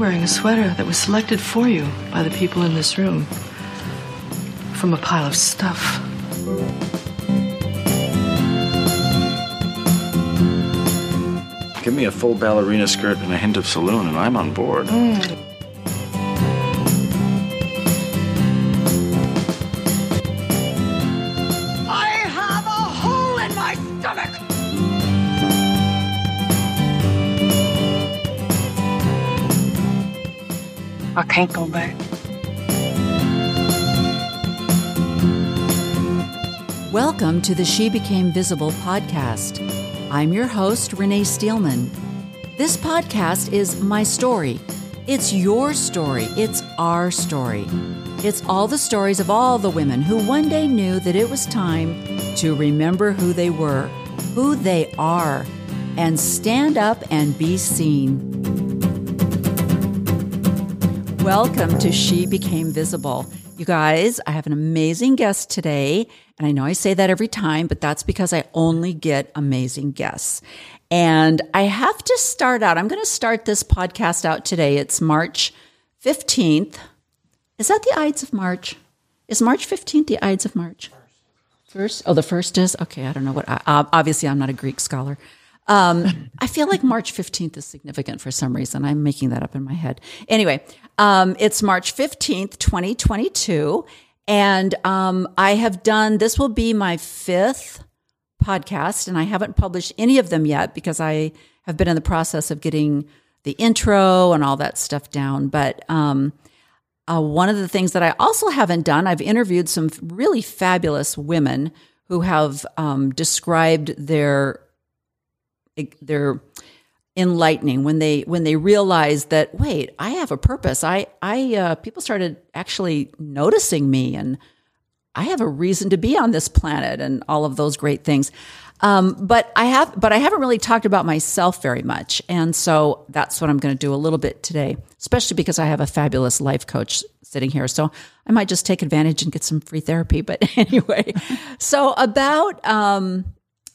wearing a sweater that was selected for you by the people in this room from a pile of stuff. Give me a full ballerina skirt and a hint of saloon, and I'm on board. I I can't go back. Welcome to the She Became Visible podcast. I'm your host, Renee Steelman. This podcast is my story. It's your story. It's our story. It's all the stories of all the women who one day knew that it was time to remember who they were, who they are, and stand up and be seen. Welcome to She Became Visible. You guys, I have an amazing guest today. And I know I say that every time, but that's because I only get amazing guests. And I have to start out, I'm going to start this podcast out today. It's March 15th. Is that the Ides of March? Is March 15th the Ides of March? First? Oh, the first is? Okay, I don't know what. I, obviously, I'm not a Greek scholar. Um, I feel like March 15th is significant for some reason. I'm making that up in my head. Anyway, um, it's March 15th, 2022. And um, I have done, this will be my fifth podcast, and I haven't published any of them yet because I have been in the process of getting the intro and all that stuff down. But um, uh, one of the things that I also haven't done, I've interviewed some really fabulous women who have um, described their their enlightening when they when they realized that wait i have a purpose. I i uh, people started actually noticing me and i have a reason to be on this planet and all of those great things. Um, but i have but i haven't really talked about myself very much. And so that's what i'm going to do a little bit today especially because i have a fabulous life coach sitting here. So i might just take advantage and get some free therapy but anyway. So about um,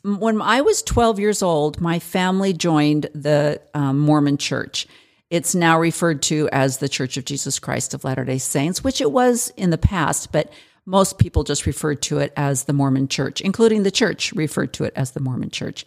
when I was 12 years old, my family joined the um, Mormon church. It's now referred to as the Church of Jesus Christ of Latter day Saints, which it was in the past, but most people just referred to it as the Mormon church, including the church referred to it as the Mormon church.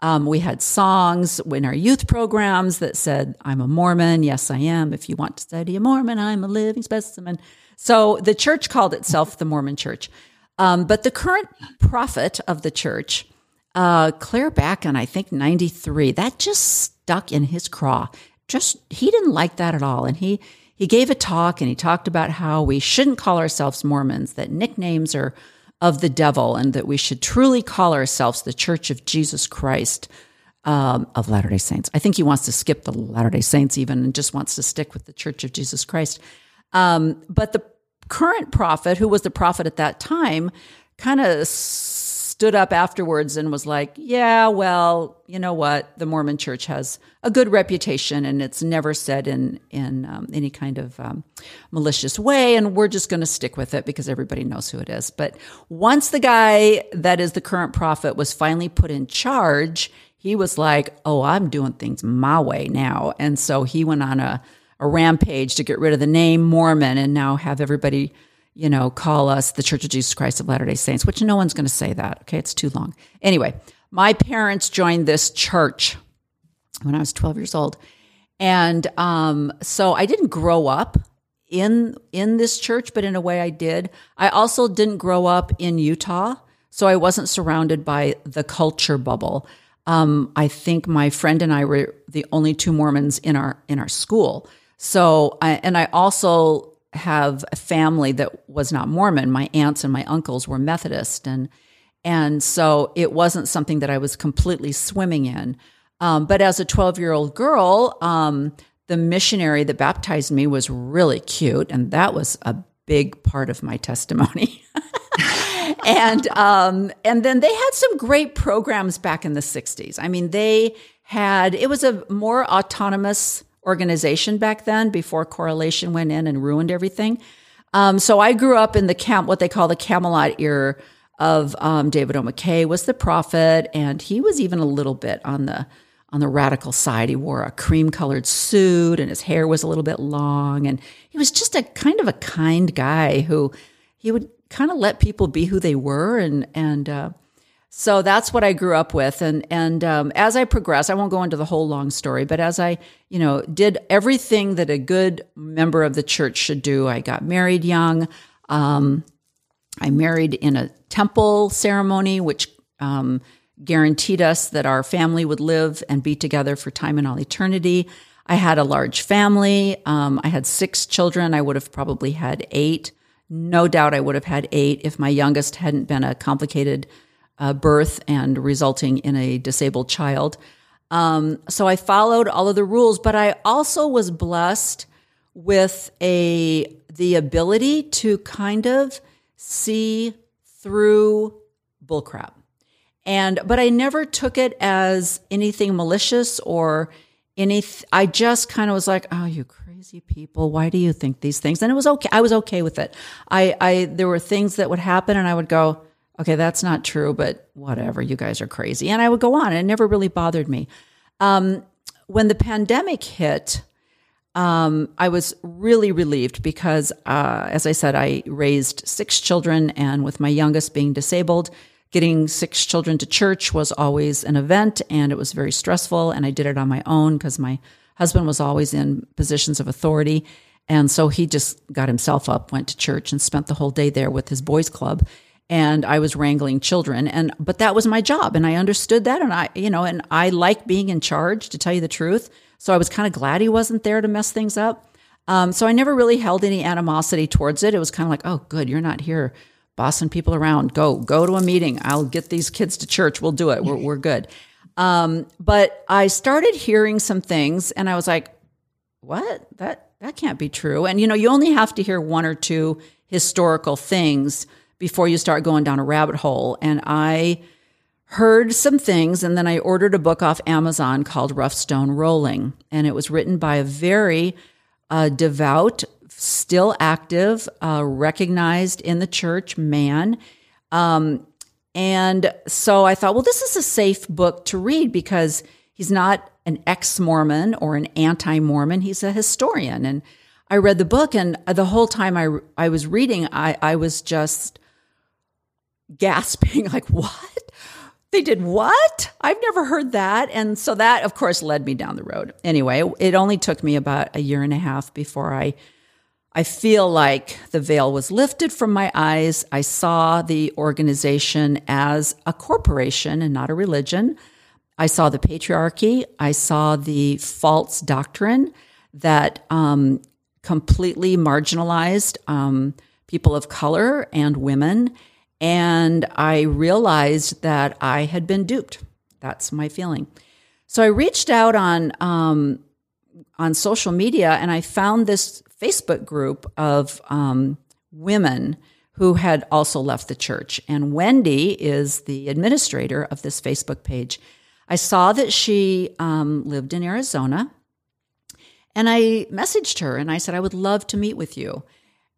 Um, we had songs in our youth programs that said, I'm a Mormon. Yes, I am. If you want to study a Mormon, I'm a living specimen. So the church called itself the Mormon church. Um, but the current prophet of the church, uh, clear back in I think '93. That just stuck in his craw. Just he didn't like that at all, and he he gave a talk and he talked about how we shouldn't call ourselves Mormons, that nicknames are of the devil, and that we should truly call ourselves the Church of Jesus Christ um, of Latter Day Saints. I think he wants to skip the Latter Day Saints even and just wants to stick with the Church of Jesus Christ. Um, but the current prophet, who was the prophet at that time, kind of stood up afterwards and was like, yeah, well, you know what? The Mormon church has a good reputation and it's never said in, in um, any kind of um, malicious way. And we're just going to stick with it because everybody knows who it is. But once the guy that is the current prophet was finally put in charge, he was like, oh, I'm doing things my way now. And so he went on a, a rampage to get rid of the name Mormon and now have everybody you know, call us the Church of Jesus Christ of Latter day Saints, which no one's going to say that. Okay. It's too long. Anyway, my parents joined this church when I was 12 years old. And um, so I didn't grow up in in this church, but in a way I did. I also didn't grow up in Utah, so I wasn't surrounded by the culture bubble. Um, I think my friend and I were the only two Mormons in our in our school. So, I, and I also have a family that was not Mormon. My aunts and my uncles were Methodist, and and so it wasn't something that I was completely swimming in. Um, but as a 12 year old girl, um, the missionary that baptized me was really cute, and that was a big part of my testimony. and um, and then they had some great programs back in the 60s. I mean, they had it was a more autonomous organization back then before correlation went in and ruined everything. Um, so I grew up in the camp, what they call the Camelot era of um, David O. McKay was the prophet, and he was even a little bit on the on the radical side. He wore a cream colored suit and his hair was a little bit long. And he was just a kind of a kind guy who he would kind of let people be who they were. And, and, uh, so that's what I grew up with. And, and, um, as I progressed, I won't go into the whole long story, but as I, you know, did everything that a good member of the church should do, I got married young. Um, I married in a temple ceremony, which, um, guaranteed us that our family would live and be together for time and all eternity. I had a large family. Um, I had six children. I would have probably had eight. No doubt I would have had eight if my youngest hadn't been a complicated uh, birth and resulting in a disabled child. Um, so I followed all of the rules, but I also was blessed with a the ability to kind of see through bullcrap. And, but I never took it as anything malicious or any, I just kind of was like, oh, you crazy people. Why do you think these things? And it was okay. I was okay with it. I, I, there were things that would happen and I would go, okay, that's not true, but whatever. You guys are crazy. And I would go on. And it never really bothered me. Um, when the pandemic hit, um, I was really relieved because, uh, as I said, I raised six children, and with my youngest being disabled, getting six children to church was always an event and it was very stressful. And I did it on my own because my husband was always in positions of authority. And so he just got himself up, went to church and spent the whole day there with his boys club. And I was wrangling children and, but that was my job. And I understood that. And I, you know, and I like being in charge to tell you the truth. So I was kind of glad he wasn't there to mess things up. Um, so I never really held any animosity towards it. It was kind of like, oh, good, you're not here bossing people around. Go, go to a meeting. I'll get these kids to church. We'll do it. We're, we're good. Um, but I started hearing some things and I was like, what? That, that can't be true. And you know, you only have to hear one or two historical things before you start going down a rabbit hole. And I heard some things and then I ordered a book off Amazon called Rough Stone Rolling. And it was written by a very uh, devout still active, uh, recognized in the church man. Um, and so I thought, well, this is a safe book to read because he's not an ex Mormon or an anti Mormon. He's a historian. And I read the book, and the whole time I, I was reading, I, I was just gasping, like, what? They did what? I've never heard that. And so that, of course, led me down the road. Anyway, it only took me about a year and a half before I I feel like the veil was lifted from my eyes. I saw the organization as a corporation and not a religion. I saw the patriarchy. I saw the false doctrine that um, completely marginalized um, people of color and women. And I realized that I had been duped. That's my feeling. So I reached out on um, on social media and I found this Facebook group of um, women who had also left the church. And Wendi is the administrator of this Facebook page. I saw that she um, lived in Arizona. And I messaged her and I said, I would love to meet with you.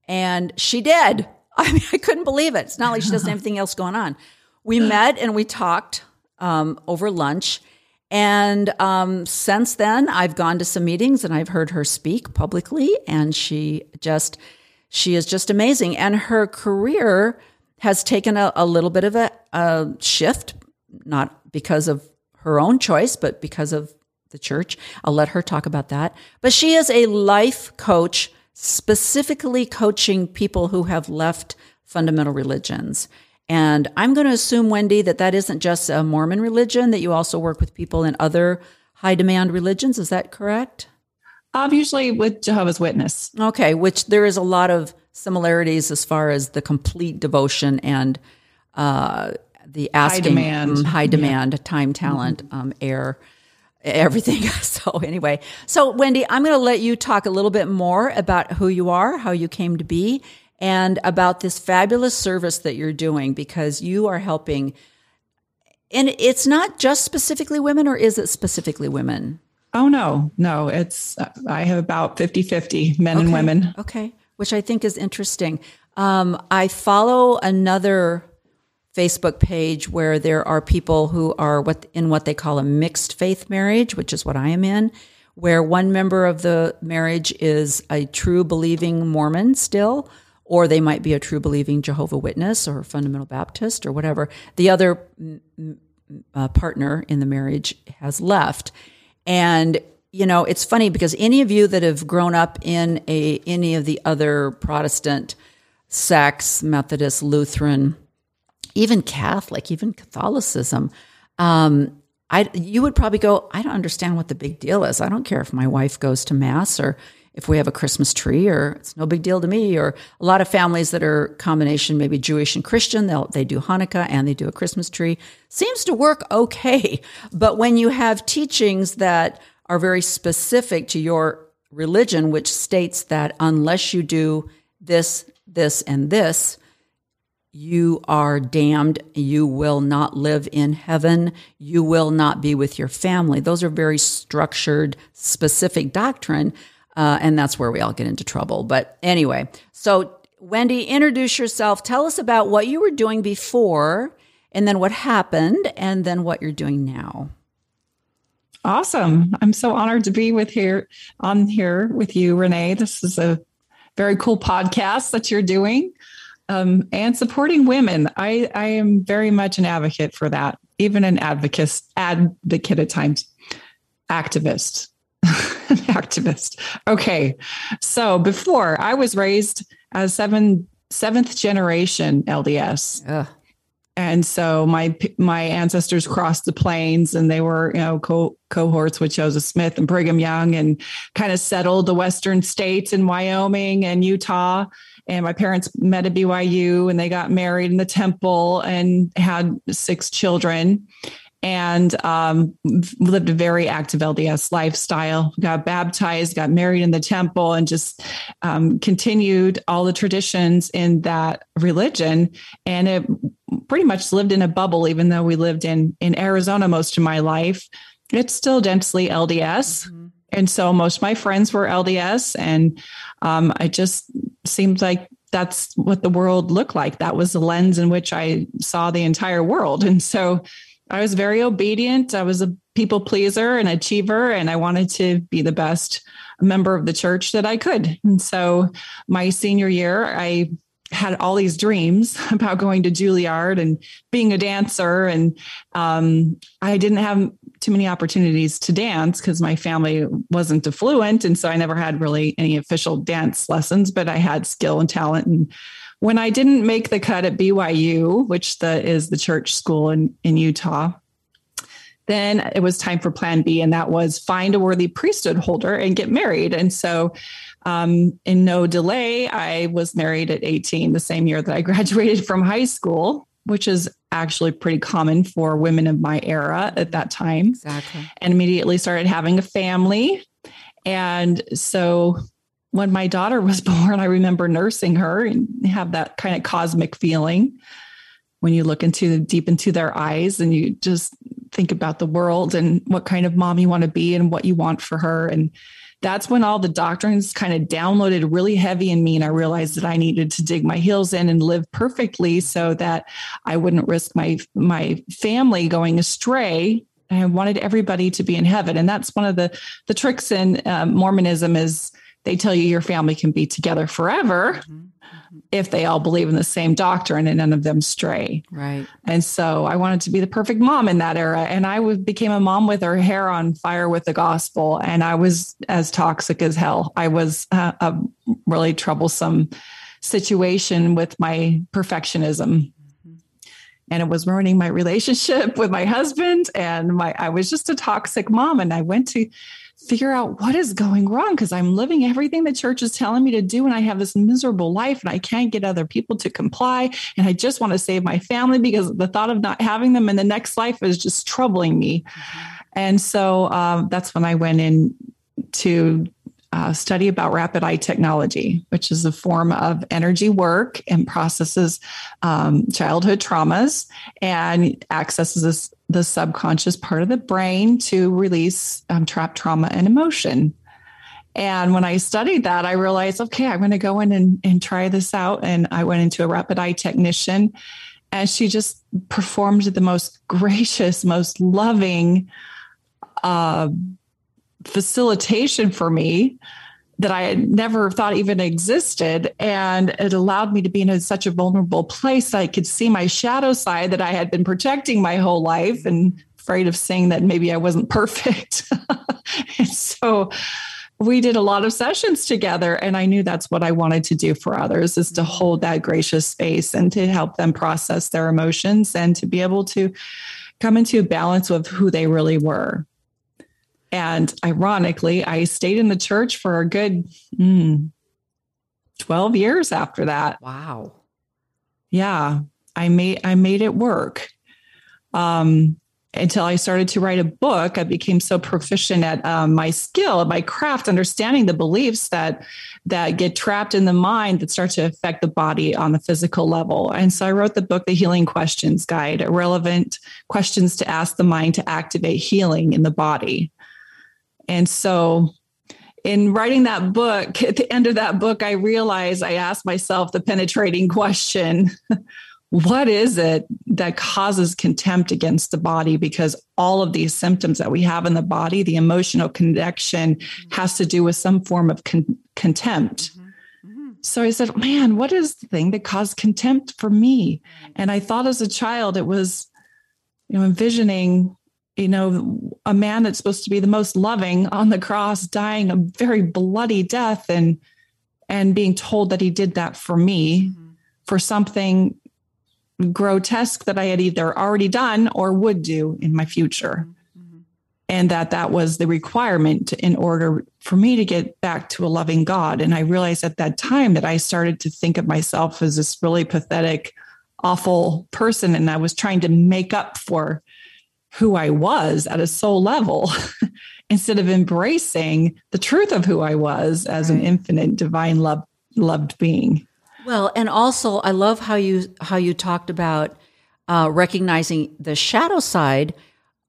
And she did. I mean, I couldn't believe it. It's not like she doesn't have anything else going on. We met and we talked um, over lunch. And um, since then, I've gone to some meetings and I've heard her speak publicly, and she just she is just amazing. And her career has taken a, a little bit of a, a shift, not because of her own choice, but because of the church. I'll let her talk about that. But she is a life coach, specifically coaching people who have left fundamental religions. And I'm going to assume, Wendi, that that isn't just a Mormon religion, that you also work with people in other high demand religions. Is that correct? Um, usually with Jehovah's Witness. Okay, which there is a lot of similarities as far as the complete devotion and uh, the asking, high demand, mm, high demand yeah. time, talent, mm-hmm. um, air, everything. so anyway, so Wendi, I'm going to let you talk a little bit more about who you are, how you came to be, and about this fabulous service that you're doing because you are helping. And it's not just specifically women, or is it specifically women? Oh, no, no. It's, I have about 50 50 men okay. and women. Okay. Which I think is interesting. Um, I follow another Facebook page where there are people who are what in what they call a mixed faith marriage, which is what I am in, where one member of the marriage is a true believing Mormon still, or they might be a true believing Jehovah Witness or fundamental Baptist or whatever. The other uh, partner in the marriage has left, and you know it's funny because any of you that have grown up in a any of the other Protestant sects, Methodist, Lutheran even Catholic, even Catholicism, um, I you would probably go, I don't understand what the big deal is. I don't care if my wife goes to mass or if we have a Christmas tree or it's no big deal to me. Or a lot of families that are combination maybe Jewish and Christian, they'll they do Hanukkah and they do a Christmas tree. Seems to work okay. But when you have teachings that are very specific to your religion, which states that unless you do this, this, and this, you are damned. You will not live in heaven. You will not be with your family. Those are very structured, specific doctrine. Uh, and that's where we all get into trouble. But anyway, so Wendi, introduce yourself. Tell us about what you were doing before, and then what happened, and then what you're doing now. Awesome. I'm so honored to be with here on here with you, Renee. This is a very cool podcast that you're doing um, and supporting women. I, I am very much an advocate for that, even an advocate, advocate at times, activist. activist. Okay. So before I was raised as seven seventh generation LDS. Ugh. And so my my ancestors crossed the plains, and they were you know co- cohorts with Joseph Smith and Brigham Young, and kind of settled the western states in Wyoming and Utah and my parents met at BYU and they got married in the temple and had six children and um, lived a very active LDS lifestyle. Got baptized, got married in the temple, and just um, continued all the traditions in that religion. And it pretty much lived in a bubble, even though we lived in in Arizona most of my life. It's still densely LDS. Mm-hmm. And so most of my friends were LDS, and um, I just seemed like that's what the world looked like. That was the lens in which I saw the entire world. And so I was very obedient. I was a people pleaser and achiever, and I wanted to be the best member of the church that I could. And so my senior year, I had all these dreams about going to Juilliard and being a dancer. And um, I didn't have too many opportunities to dance because my family wasn't affluent. And so I never had really any official dance lessons, but I had skill and talent. And when I didn't make the cut at BYU, which the, is the church school in, in Utah, then it was time for plan B, and that was find a worthy priesthood holder and get married. And so, um, in no delay, I was married at 18, the same year that I graduated from high school, which is actually pretty common for women of my era at that time. Exactly. And immediately started having a family. And so when my daughter was born, I remember nursing her and have that kind of cosmic feeling when you look into deep into their eyes and you just think about the world and what kind of mom you want to be and what you want for her. And that's when all the doctrines kind of downloaded really heavy in me. And I realized that I needed to dig my heels in and live perfectly so that I wouldn't risk my, my family going astray. I wanted everybody to be in heaven. And that's one of the, the tricks in uh, Mormonism is they tell you your family can be together forever. Mm-hmm if they all believe in the same doctrine and none of them stray. Right. And so I wanted to be the perfect mom in that era. And I became a mom with her hair on fire with the gospel. And I was as toxic as hell. I was uh, a really troublesome situation with my perfectionism. Mm-hmm. And it was ruining my relationship with my husband. And my I was just a toxic mom. And I went to figure out what is going wrong because I'm living everything the church is telling me to do and I have this miserable life and I can't get other people to comply and I just want to save my family because the thought of not having them in the next life is just troubling me. Mm-hmm. And so um, that's when I went in to uh, study about rapid eye technology, which is a form of energy work and processes um, childhood traumas and accesses this, the subconscious part of the brain to release um, trapped trauma and emotion. And when I studied that, I realized, okay, I'm going to go in and, and try this out. And I went into a rapid eye technician and she just performed the most gracious, most loving uh, facilitation for me that I had never thought even existed. And it allowed me to be in a, such a vulnerable place that I could see my shadow side that I had been protecting my whole life and afraid of saying that maybe I wasn't perfect. and so we did a lot of sessions together and i knew that's what i wanted to do for others is to mm-hmm. hold that gracious space and to help them process their emotions and to be able to come into a balance with who they really were and ironically i stayed in the church for a good mm, 12 years after that wow yeah i made i made it work um until I started to write a book, I became so proficient at um, my skill, my craft, understanding the beliefs that that get trapped in the mind that start to affect the body on the physical level. And so I wrote the book, The Healing Questions Guide, relevant questions to ask the mind to activate healing in the body. And so in writing that book, at the end of that book, I realized I asked myself the penetrating question what is it that causes contempt against the body? Because all of these symptoms that we have in the body, the emotional connection mm-hmm. has to do with some form of con- contempt. Mm-hmm. mm-hmm. So I said, man, what is the thing that caused contempt for me? And I thought as a child, it was, you know, envisioning, you know, a man that's supposed to be the most loving on the cross, dying a very bloody death and and being told that he did that for me mm-hmm. for something grotesque that I had either already done or would do in my future. Mm-hmm. And that that was the requirement in order for me to get back to a loving God. And I realized at that time that I started to think of myself as this really pathetic, awful person. And I was trying to make up for who I was at a soul level instead of embracing the truth of who I was as right. an infinite, divine, love, loved being. Well, and also I love how you how you talked about uh, recognizing the shadow side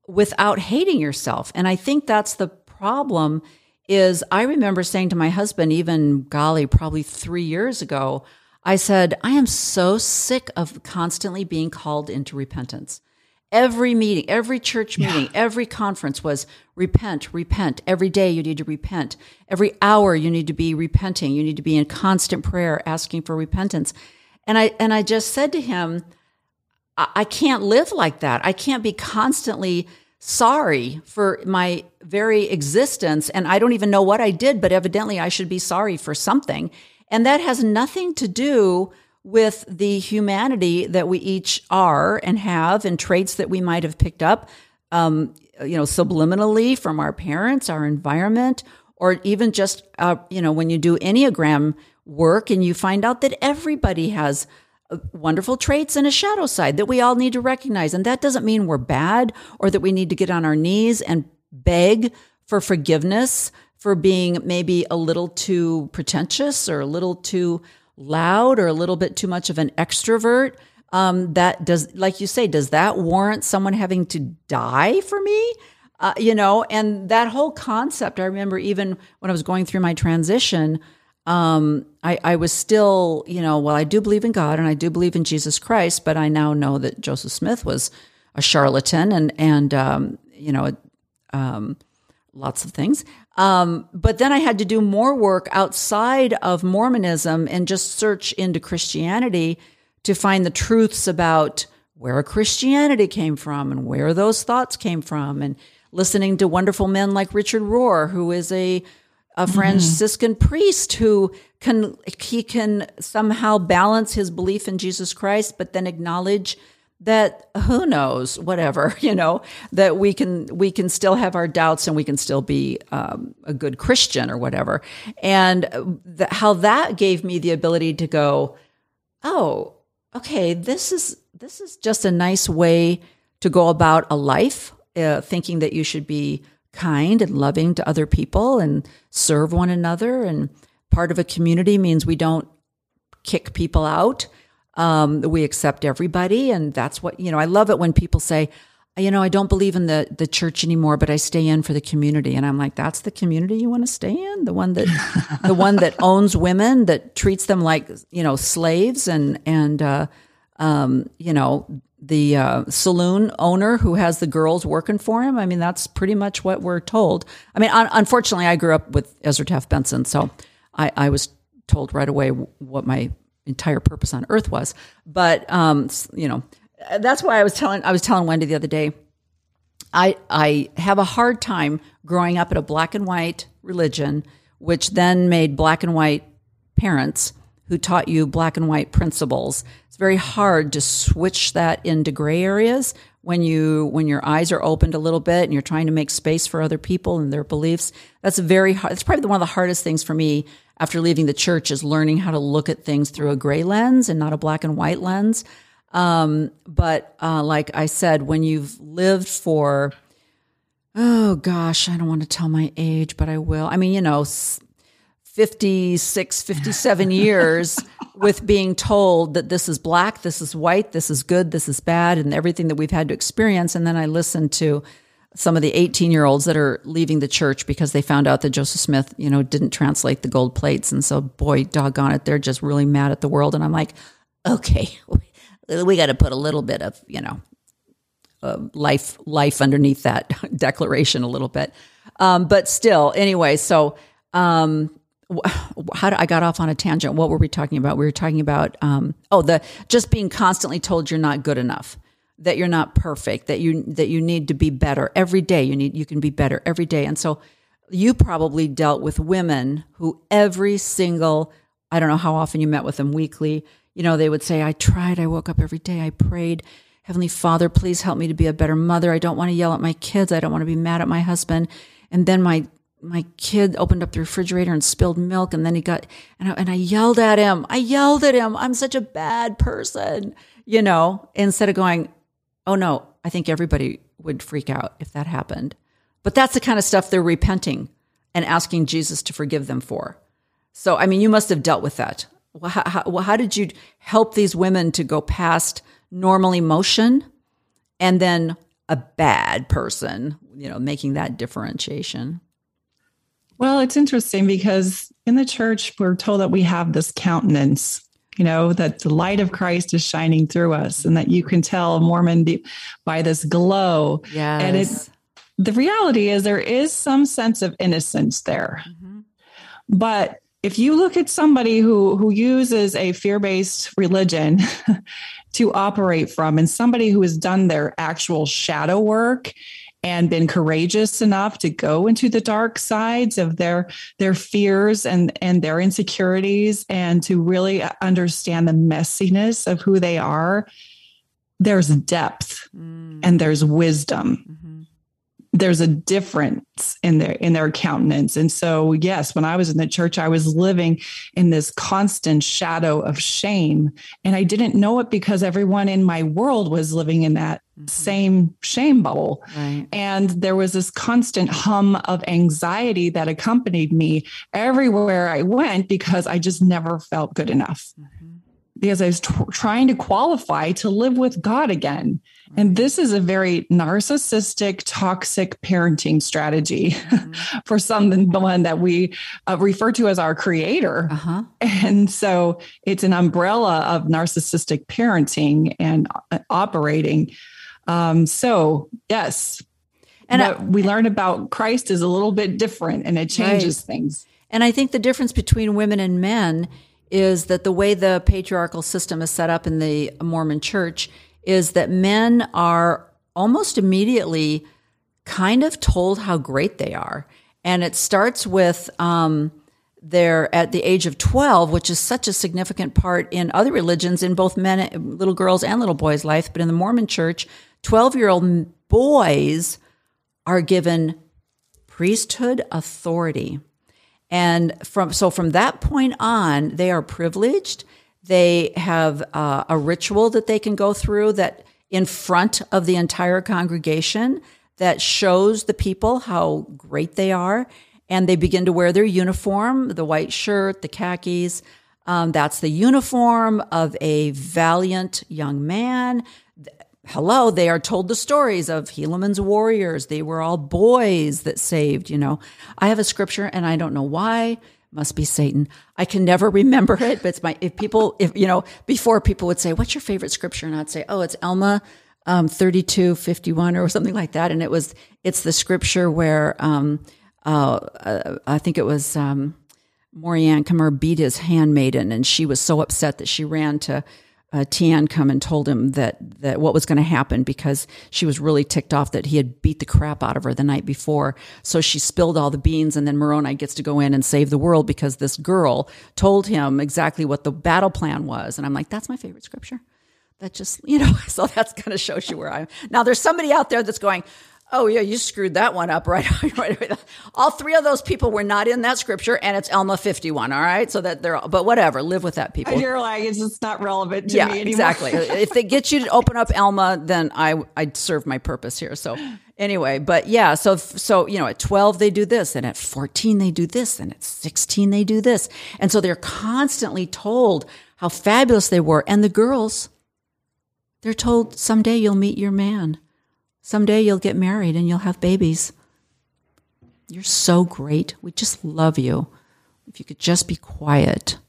without hating yourself, and I think that's the problem. Is I remember saying to my husband, even golly, probably three years ago, I said, I am so sick of constantly being called into repentance. Every meeting, every church meeting, yeah. every conference was repent, repent. Every day you need to repent. Every hour you need to be repenting. You need to be in constant prayer asking for repentance. And I and I just said to him, I, I can't live like that. I can't be constantly sorry for my very existence and I don't even know what I did, but evidently I should be sorry for something. And that has nothing to do with the humanity that we each are and have and traits that we might have picked up, um, you know, subliminally from our parents, our environment, or even just, uh, you know, when you do Enneagram work and you find out that everybody has uh, wonderful traits and a shadow side that we all need to recognize. And that doesn't mean we're bad or that we need to get on our knees and beg for forgiveness for being maybe a little too pretentious or a little too loud or a little bit too much of an extrovert, um, that does, like you say, does that warrant someone having to die for me? Uh, you know, and that whole concept, I remember even when I was going through my transition, um, I, I was still, you know, well, I do believe in God and I do believe in Jesus Christ, but I now know that Joseph Smith was a charlatan and, and, um, you know, um, lots of things. Um, but then I had to do more work outside of Mormonism and just search into Christianity to find the truths about where Christianity came from and where those thoughts came from, and listening to wonderful men like Richard Rohr, who is a a. Franciscan mm-hmm. priest who can he can somehow balance his belief in Jesus Christ, but then acknowledge that who knows whatever you know that we can we can still have our doubts and we can still be um, a good christian or whatever. And th- how that gave me the ability to go oh okay this is this is just a nice way to go about a life uh, thinking that you should be kind and loving to other people and serve one another. And part of a community means we don't kick people out um, we accept everybody, and that's what you know. I love it when people say, you know, I don't believe in the the church anymore, but I stay in for the community. And I'm like, that's the community you want to stay in, the one that the one that owns women, that treats them like you know slaves, and and uh, um, you know, the uh, saloon owner who has the girls working for him. I mean, that's pretty much what we're told. I mean, un- unfortunately, I grew up with Ezra Taft Benson, so I, I was told right away what my entire purpose on earth was. But um, you know, that's why I was telling I was telling Wendi the other day. I I have a hard time growing up in a black and white religion, which then made black and white parents who taught you black and white principles. It's very hard to switch that into gray areas when you when your eyes are opened a little bit and you're trying to make space for other people and their beliefs. That's very hard. It's probably one of the hardest things for me after leaving the church is learning how to look at things through a gray lens and not a black and white lens. Um, but uh, like I said, when you've lived for oh gosh, I don't want to tell my age, but I will. I mean, you know, 56, 57 years with being told that this is black, this is white, this is good, this is bad, and everything that we've had to experience. And then I listen to some of the 18 year olds that are leaving the church because they found out that Joseph Smith, you know, didn't translate the gold plates. And so, boy, doggone it, they're just really mad at the world. And I'm like, okay, we got to put a little bit of, you know, uh, life life underneath that declaration a little bit. Um, but still, anyway, so um, how did I got off on a tangent? What were we talking about? We were talking about um, oh, the just being constantly told you're not good enough, that you're not perfect, that you that you need to be better every day. You need you can be better every day, and so you probably dealt with women who every single I don't know how often you met with them weekly. You know, they would say, "I tried. I woke up every day. I prayed." Heavenly Father, please help me to be a better mother. I don't want to yell at my kids. I don't want to be mad at my husband. And then my my kid opened up the refrigerator and spilled milk and then he got and I, and I yelled at him i yelled at him i'm such a bad person you know instead of going oh no i think everybody would freak out if that happened. But that's the kind of stuff they're repenting and asking jesus to forgive them for. So i mean you must have dealt with that. How, how, how did you help these women to go past normal emotion and then a bad person you know making that differentiation? Well, it's interesting because in the church, we're told that we have this countenance, you know, that the light of Christ is shining through us and that you can tell Mormon by this glow. Yes. And it, the reality is there is some sense of innocence there. Mm-hmm. But if you look at somebody who who uses a fear-based religion to operate from and somebody who has done their actual shadow work and been courageous enough to go into the dark sides of their their fears and and their insecurities and to really understand the messiness of who they are there's depth mm. and there's wisdom mm-hmm. there's a difference in their in their countenance and so yes when i was in the church i was living in this constant shadow of shame and i didn't know it because everyone in my world was living in that mm-hmm. same shame bubble. Right. And there was this constant hum of anxiety that accompanied me everywhere I went because I just never felt good enough. Mm-hmm. Because I was t- trying to qualify to live with God again. And this is a very narcissistic, toxic parenting strategy mm-hmm. for someone that we uh, refer to as our creator. Uh-huh. And so it's an umbrella of narcissistic parenting and uh, operating. Um, so yes, and what I, we learn about Christ is a little bit different, and it changes right. things. And I think the difference between women and men is that the way the patriarchal system is set up in the Mormon Church is that men are almost immediately kind of told how great they are, and it starts with. Um, they're at the age of 12, which is such a significant part in other religions, in both men, little girls, and little boys' life. But in the Mormon church, 12 year old boys are given priesthood authority. And from, so from that point on, they are privileged. They have uh, a ritual that they can go through that in front of the entire congregation that shows the people how great they are. And they begin to wear their uniform, the white shirt, the khakis. Um, that's the uniform of a valiant young man hello, they are told the stories of Helaman's warriors. They were all boys that saved, you know. I have a scripture and I don't know why Must be Satan. I can never remember it, but it's my, if people, if, you know, before people would say, what's your favorite scripture? And I'd say, oh, it's Alma, um, 32, 51 or something like that. And it was, it's the scripture where, um, uh, uh, I think it was, um, Morianton beat his handmaiden and she was so upset that she ran to, uh, Teancum and told him that that what was going to happen because she was really ticked off that he had beat the crap out of her the night before. So she spilled all the beans, and then Moroni gets to go in and save the world because this girl told him exactly what the battle plan was. And I'm like, that's my favorite scripture. That just you know, so that's kind of shows you where I'm. Now there's somebody out there that's going, Oh yeah, you screwed that one up, right? All three of those people were not in that scripture, and it's Alma fifty-one. All right, so that they're, all, but whatever, live with that, people. And you're like, it's just not relevant to yeah, me anymore. exactly. if they get you to open up Alma, then I I serve my purpose here. So anyway, but yeah, so so you know, at twelve they do this, and at fourteen they do this, and at sixteen they do this, and so they're constantly told how fabulous they were, and the girls, they're told someday you'll meet your man. Someday you'll get married and you'll have babies. You're so great. We just love you. If you could just be quiet.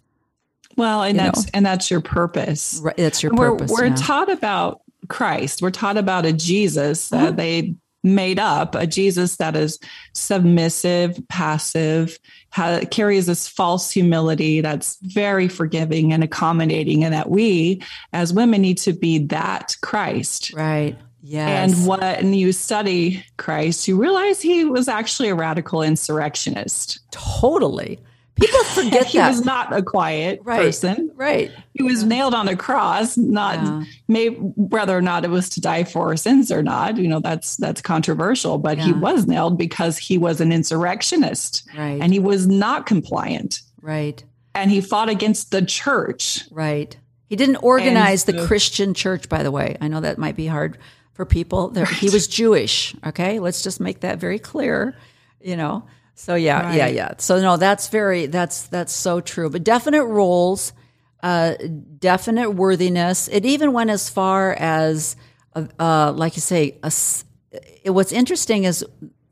Well, and You that's know. and that's your purpose. Right, that's your we're, purpose, We're yeah. taught about Christ. We're taught about a Jesus that uh-huh. they made up, a Jesus that is submissive, passive, ha- carries this false humility that's very forgiving and accommodating, and that we as women need to be that Christ. Right. Yes. And when you study Christ, you realize he was actually a radical insurrectionist. totally. People forget he that. was not a quiet right. person. Right. He was nailed on a cross, not Yeah. may, whether or not it was to die for our sins or not. You know, that's that's controversial, but he was nailed because he was an insurrectionist Right. and he was not compliant. Right. And he fought against the church. Right. He didn't organize the Christian church, by the way. I know that might be hard for people. There, He was Jewish. Okay. Let's just make that very clear, you know? So yeah, yeah, Right. yeah. So no, that's very, that's, that's so true. But definite roles, uh, definite worthiness. It even went as far as, uh, uh, like you say, a it, what's interesting is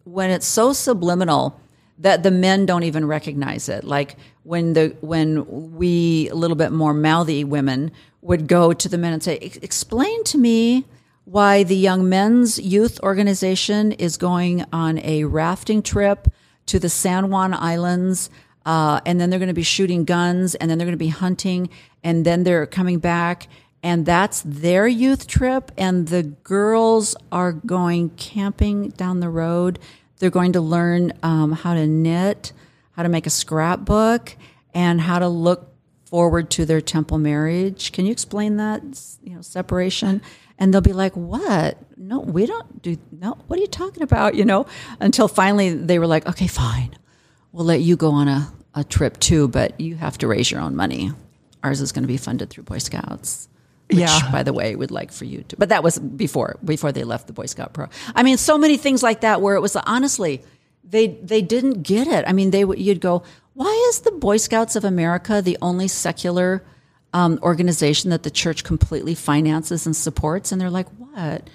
when it's so subliminal that the men don't even recognize it. Like when the when we a little bit more mouthy women would go to the men and say, "Explain to me why the Young Men's Youth Organization is going on a rafting trip to the San Juan Islands." Uh, and then they're going to be shooting guns, and then they're going to be hunting, and then they're coming back, and that's their youth trip. And the girls are going camping down the road. They're going to learn um, how to knit, how to make a scrapbook, and how to look forward to their temple marriage. Can you explain that? You know, separation. And they'll be like, "What? No, we don't do. No, what are you talking about? You know?" Until finally they were like, "Okay, fine, we'll let you go on a, a trip too, but you have to raise your own money. Ours is going to be funded through Boy Scouts." Which, Yeah. by the way, would like for you to. But that was before before they left the Boy Scout Pro. I mean, so many things like that where it was honestly they they didn't get it. I mean, they would you'd go, why is the Boy Scouts of America the only secular um, organization that the church completely finances and supports? And they're like, what?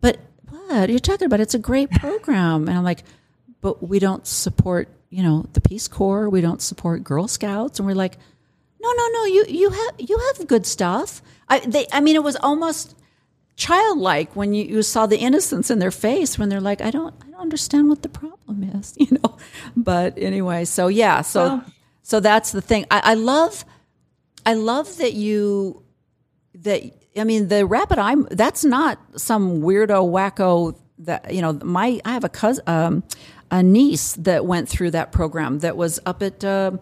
But what you're talking about? It's a great program. And I'm like, but we don't support you know the Peace Corps. We don't support Girl Scouts. And we're like, no, no, no. You you have you have good stuff. I they I mean it was almost childlike when you, you saw the innocence in their face when they're like, I don't I don't understand what the problem is, you know. But anyway, so yeah, so Well- so that's the thing. I, I love I love that you that I mean the rapid eye that's not some weirdo wacko that you know my I have a cousin um, a niece that went through that program that was up at uh,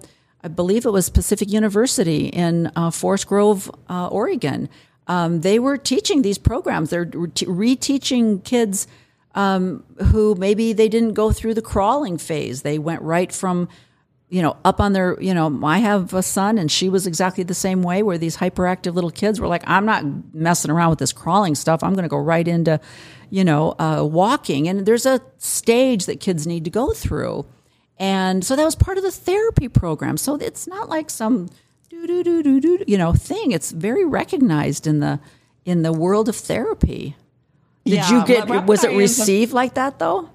I believe it was Pacific University in uh, Forest Grove, uh, Oregon. Um, they were teaching these programs. They're reteaching kids um, who maybe they didn't go through the crawling phase. They went right from you know, up on their, you know, I have a son and she was exactly the same way where these hyperactive little kids were like, I'm not messing around with this crawling stuff. I'm going to go right into, you know, uh, walking. And there's a stage that kids need to go through. And so that was part of the therapy program. So it's not like some do do do do do you know thing. It's very recognized in the in the world of therapy. Did Yeah, you get was it Eye is a- received like that though?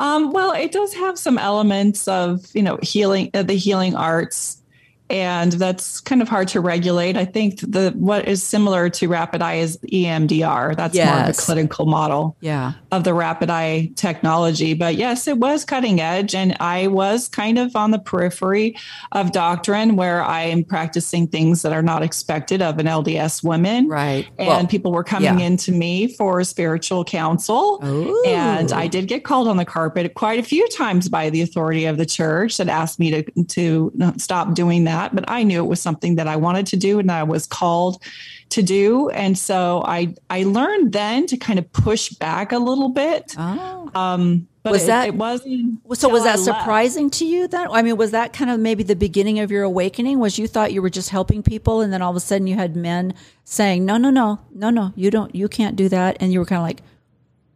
Um, well, it does have some elements of you know healing, uh, the healing arts and that's kind of hard to regulate. I think the what is similar to rapid eye is EMDR. That's yes. more of a clinical model yeah. of the rapid eye technology. But yes, it was cutting edge, and I was kind of on the periphery of doctrine where I am practicing things that are not expected of an LDS woman. Right, and well, people were coming yeah. into me for spiritual counsel, Ooh. and I did get called on the carpet quite a few times by the authority of the church that asked me to to stop doing that that, but I knew it was something that I wanted to do and I was called to do. And so I I learned then to kind of push back a little bit. Oh. Um, but was it, that it wasn't so was that surprising to you then i mean was that kind of maybe the beginning of your awakening was you thought you were just helping people and then all of a sudden you had men saying no no no no no you don't you can't do that and you were kind of like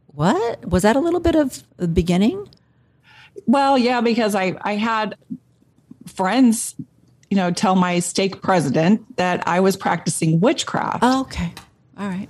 what was that a little bit of the beginning well yeah because i i had friends you know, tell my stake president that I was practicing witchcraft. Oh, okay. All right.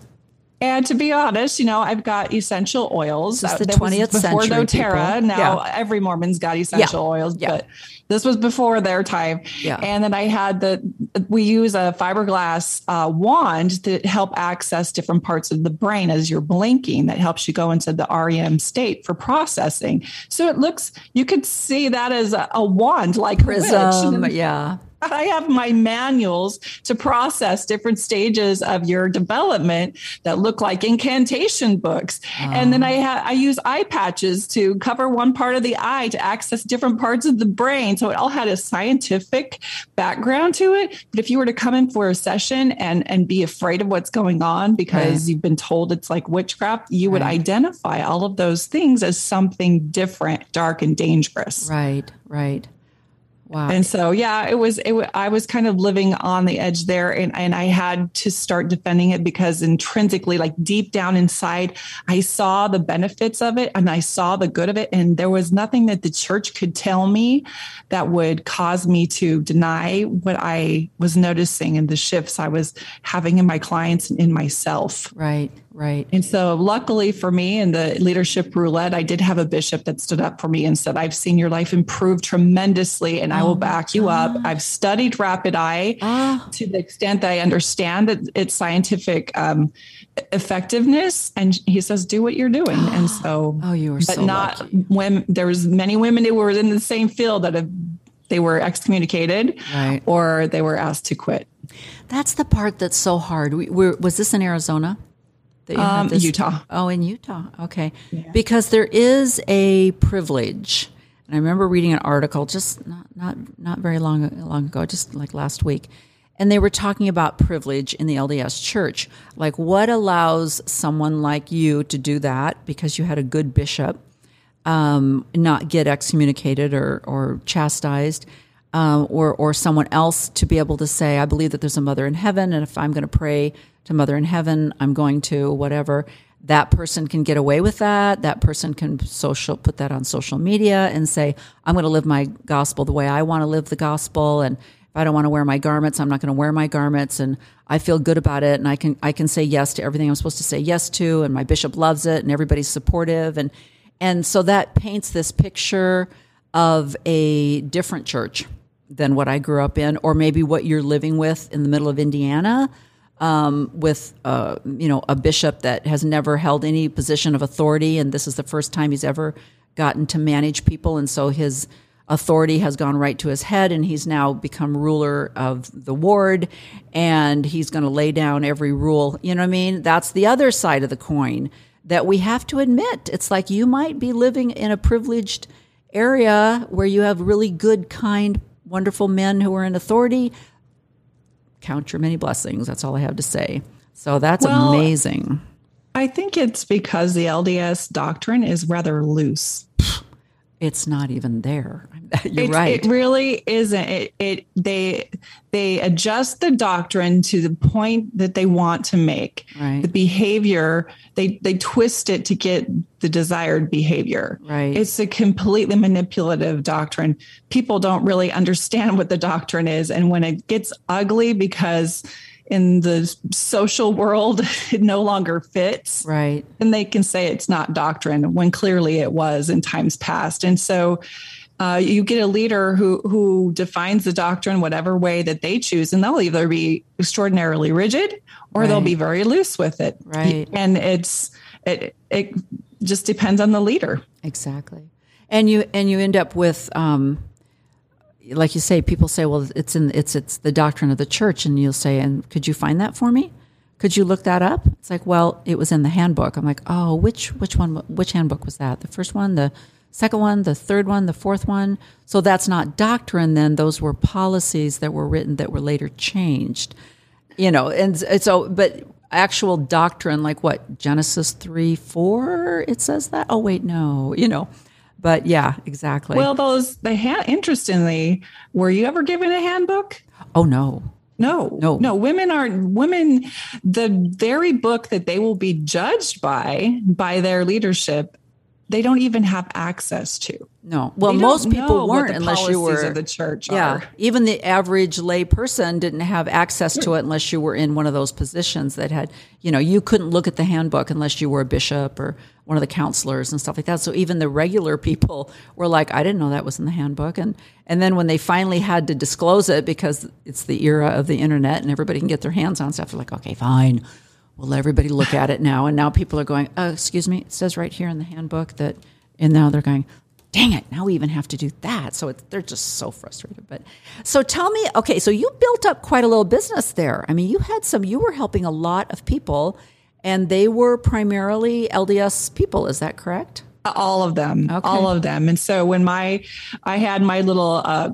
And to be honest, you know, I've got essential oils. This the twentieth century. Before doTERRA, people. now yeah. every Mormon's got essential yeah. oils, yeah. but this was before their time. Yeah. And then I had the we use a fiberglass uh, wand to help access different parts of the brain as you're blinking. That helps you go into the REM state for processing. So it looks you could see that as a, a wand, like prism. Yeah. I have my manuals to process different stages of your development that look like incantation books. And then I ah. ha- I use eye patches to cover one part of the eye to access different parts of the brain. So it all had a scientific background to it. But if you were to come in for a session and and be afraid of what's going on because right. you've been told it's like witchcraft, you would right. identify all of those things as something different, dark and dangerous. Right, right. Wow. And so, yeah, it was, it, I was kind of living on the edge there and, and I had to start defending it because intrinsically, like deep down inside, I saw the benefits of it and I saw the good of it. And there was nothing that the church could tell me that would cause me to deny what I was noticing and the shifts I was having in my clients and in myself. Right. Right. And so, luckily for me in the leadership roulette, I did have a bishop that stood up for me and said, I've seen your life improve tremendously and oh, I will back you up. I've studied rapid eye oh. to the extent that I understand that its scientific um, effectiveness. And he says, do what you're doing. And so, oh, you were but so not lucky. when there was many women who were in the same field that have, they were excommunicated right. or they were asked to quit. That's the part that's so hard. We, was this in Arizona? Um, Utah. Oh, in Utah. Okay. Yeah. Because there is a privilege. And I remember reading an article just not, not, not very long, long ago, just like last week. And they were talking about privilege in the LDS church. Like what allows someone like you to do that because you had a good bishop, um, not get excommunicated or, or chastised. Uh, or or someone else to be able to say, I believe that there's a mother in heaven, and if I'm going to pray to Mother in Heaven, I'm going to whatever. That person can get away with that. That person can social put that on social media and say, I'm going to live my gospel the way I want to live the gospel. And if I don't want to wear my garments, I'm not going to wear my garments. And I feel good about it. And I can, I can say yes to everything I'm supposed to say yes to. And my bishop loves it and everybody's supportive. And, and so that paints this picture of a different church than what I grew up in, or maybe what you're living with in the middle of Indiana um, with uh, you know a bishop that has never held any position of authority, and this is the first time he's ever gotten to manage people, and so his authority has gone right to his head, and he's now become ruler of the ward, and he's going to lay down every rule. You know what I mean? That's the other side of the coin that we have to admit. It's like you might be living in a privileged area where you have really good, kind, wonderful men who are in authority count your many blessings. That's all I have to say. So that's well, amazing. I think it's because the LDS doctrine is rather loose. It's not even there. You're it, right. It really isn't. It, it they they adjust the doctrine to the point that they want to make. Right. The behavior they they twist it to get the desired behavior. Right. It's a completely manipulative doctrine. People don't really understand what the doctrine is, and when it gets ugly because in the social world it no longer fits right and they can say it's not doctrine when clearly it was in times past and so uh, you get a leader who who defines the doctrine whatever way that they choose and they'll either be extraordinarily rigid or right. they'll be very loose with it. Right. And it's it it just depends on the leader. Exactly. And you and you end up with um like you say people say well it's in it's it's the doctrine of the church. And you'll say and could you find that for me? Could you look that up? It's like well it was in the handbook. I'm like oh which which one which handbook was that? The first one the second one, the third one, the fourth one. So that's not doctrine then. Those were policies that were written that were later changed. You know, and, and so, but actual doctrine, like what, Genesis 3 4, it says that? Oh, wait, no, you know. But yeah, exactly. Well, those, they had, interestingly, were you ever given a handbook? Oh, no. No, no, no. Women are women. The very book that they will be judged by by their leadership they don't even have access to. No. Well, most people weren't unless you were of the church. Yeah. Are. Even the average lay person didn't have access to it unless you were in one of those positions that had, you know, you couldn't look at the handbook unless you were a bishop or one of the counselors and stuff like that. So even the regular people were like, I didn't know that was in the handbook. And and then when they finally had to disclose it because it's the era of the internet and everybody can get their hands on stuff, they're like, okay, fine well, everybody look at it now. And now people are going, oh, excuse me, it says right here in the handbook that, and now they're going, dang it, now we even have to do that. So they're just so frustrated. But so tell me, okay, so you built up quite a little business there. I mean, you had some, you were helping a lot of people, and they were primarily LDS people. Is that correct? All of them, okay. all of them. And so when my, I had my little uh,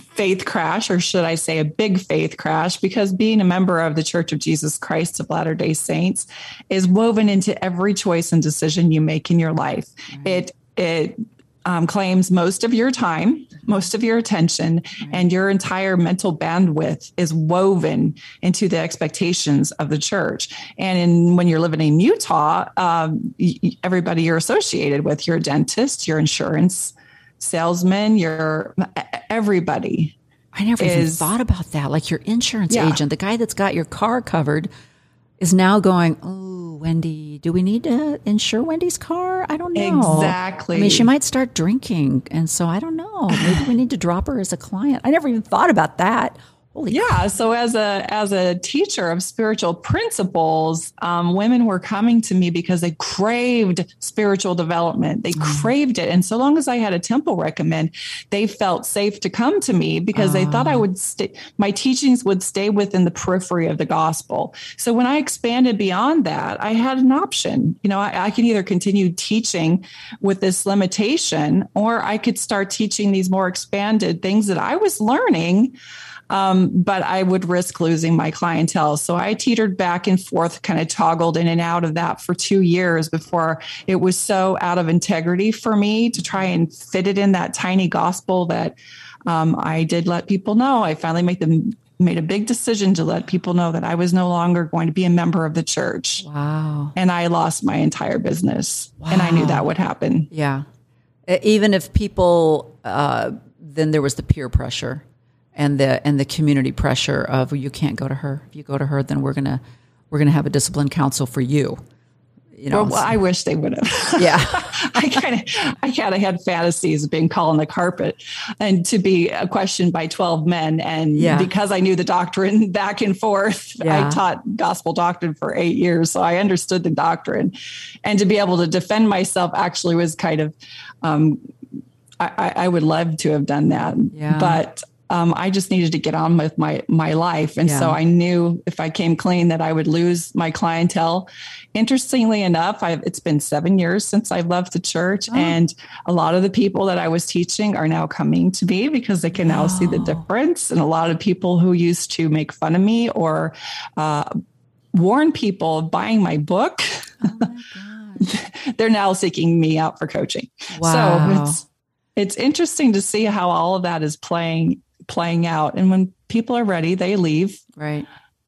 faith crash, or should I say a big faith crash, because being a member of the Church of Jesus Christ of Latter day Saints is woven into every choice and decision you make in your life. Right. It, it, um, claims most of your time, most of your attention, and your entire mental bandwidth is woven into the expectations of the church. And in, when you're living in Utah, um, everybody you're associated with, your dentist, your insurance salesman, your everybody. I never is, even thought about that. Like your insurance yeah. agent, the guy that's got your car covered, is now going, Oh, Wendi, do we need to insure Wendi's car? I don't know. Exactly. I mean, she might start drinking. And so I don't know. Maybe we need to drop her as a client. I never even thought about that. Holy yeah. Crap. So as a as a teacher of spiritual principles, um, women were coming to me because they craved spiritual development. They mm. craved it, and so long as I had a temple recommend, they felt safe to come to me because uh. they thought I ah. would stay. My teachings would stay within the periphery of the gospel. So when I expanded beyond that, I had an option. You know, I, I can either continue teaching with this limitation, or I could start teaching these more expanded things that I was learning um, but I would risk losing my clientele. So I teetered back and forth, kind of toggled in and out of that for two years before it was so out of integrity for me to try and fit it in that tiny gospel that um, I did let people know. I finally made them made a big decision to let people know that I was no longer going to be a member of the church. Wow. And I lost my entire business. Wow. And I knew that would happen. Yeah. Even if people, uh, then there was the peer pressure and the and the community pressure of well, you can't go to her. If you go to her, then we're gonna we're gonna have a discipline council for you. You know, well, well I wish they would have. Yeah, I kind of I kind of had fantasies of being called on the carpet and to be questioned by twelve men, and yeah. because I knew the doctrine back and forth, yeah. I taught gospel doctrine for eight years, so I understood the doctrine, and to be able to defend myself actually was kind of. Um, I, I, would love to have done that, yeah. but um, I just needed to get on with my my life, and yeah. so I knew if I came clean that I would lose my clientele. Interestingly enough, I've, it's been seven years since I've left the church, oh. and a lot of the people that I was teaching are now coming to me because they can now oh. see the difference. And a lot of people who used to make fun of me or uh, warn people of buying my book, oh my they're now seeking me out for coaching. Wow. So it's it's interesting to see how all of that is playing playing out. And when people are ready, they leave. Right.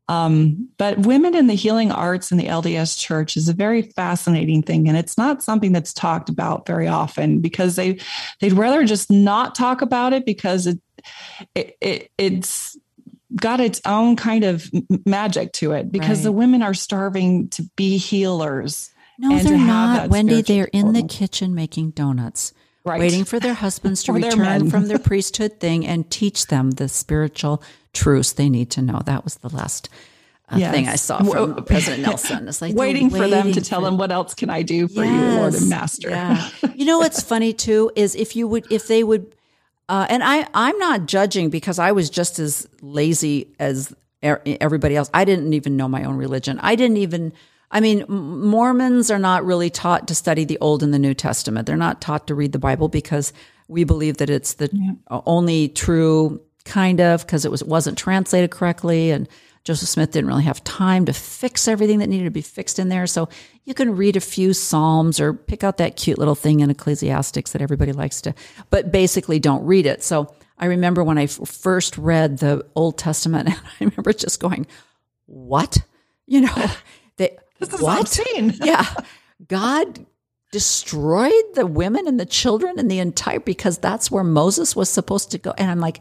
Um, but women in the healing arts in the LDS church is a very fascinating thing. And it's not something that's talked about very often because they, they'd rather just not talk about it because it, it, it's got its own kind of magic to it because Right. the women are starving to be healers. No, they're not, Wendi. They're in the kitchen making donuts, Right. waiting for their husbands to return from their priesthood thing and teach them the spiritual truths they need to know. That was the last uh, Yes. thing I saw from Well, President Nelson. It's like they're waiting for them to waiting tell for- them what else can I do for you, Lord and Master. Yeah. you know what's funny too is if you would if they would uh, and I I'm not judging because I was just as lazy as er- everybody else. I didn't even know my own religion. I didn't even I mean Mormons are not really taught to study the Old and the New Testament. They're not taught to read the Bible because we believe that it's the only true kind of because it was wasn't translated correctly and Joseph Smith didn't really have time to fix everything that needed to be fixed in there. So you can read a few Psalms or pick out that cute little thing in Ecclesiastics that everybody likes to, but basically don't read it. So I remember when I f- first read the Old Testament, and I remember just going, "What?" You know, This is what? obscene. yeah, God destroyed the women and the children and the entire because that's where Moses was supposed to go. And I'm like,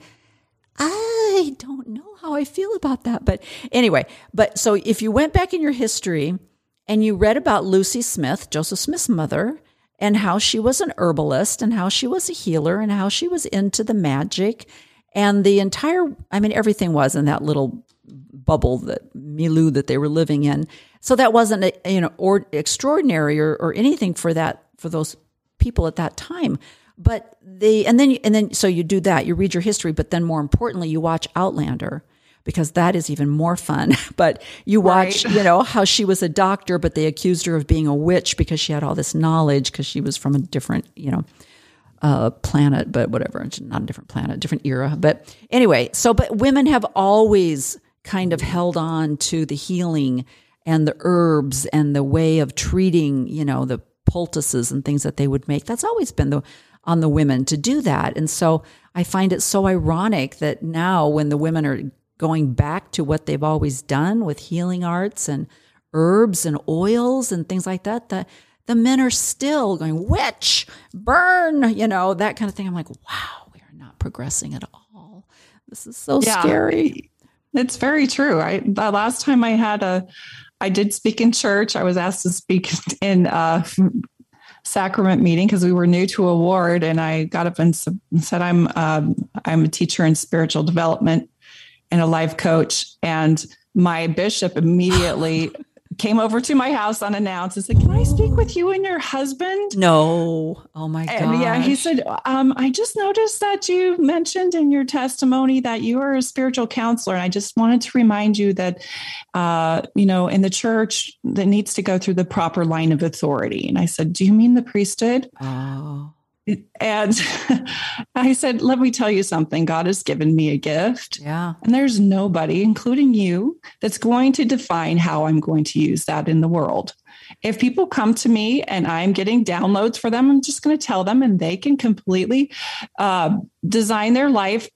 I don't know how I feel about that. But anyway, but so if you went back in your history and you read about Lucy Smith, Joseph Smith's mother, and how she was an herbalist and how she was a healer and how she was into the magic and the entire, I mean, everything was in that little bubble that milieu that they were living in. So that wasn't a, you know or extraordinary or, or anything for that for those people at that time. But they and then and then so you do that you read your history, but then more importantly you watch Outlander because that is even more fun. But you watch Right. you know how she was a doctor, but they accused her of being a witch because she had all this knowledge because she was from a different you know uh, planet, but whatever, it's not a different planet, different era. But anyway, so, but women have always kind of held on to the healing and the herbs and the way of treating, you know, the poultices and things that they would make. That's always been the, on the women to do that. And so I find it so ironic that now when the women are going back to what they've always done with healing arts and herbs and oils and things like that, that the men are still going, witch, burn, you know, that kind of thing. I'm like, wow, we are not progressing at all. This is so Yeah. scary. It's very true. I the last time I had a I did speak in church. I was asked to speak in a sacrament meeting because we were new to a ward and I got up and said I'm um, I'm a teacher in spiritual development and a life coach and my bishop immediately came over to my house unannounced and said, "Can I speak with you and your husband?" No. Oh my God. And yeah, he said, um, I just noticed that you mentioned in your testimony that you are a spiritual counselor. And I just wanted to remind you that, uh, you know, in the church, that needs to go through the proper line of authority. And I said, Do you mean the priesthood? Oh. And I said, Let me tell you something. God has given me a gift. Yeah. And there's nobody, including you, that's going to define how I'm going to use that in the world. If people come to me and I'm getting downloads for them, I'm just going to tell them and they can completely uh, design their life.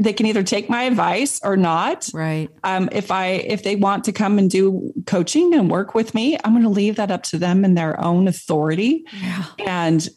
They can either take my advice or not. Right. Um, if I if they want to come and do coaching and work with me, I'm going to leave that up to them in their own authority. Yeah. And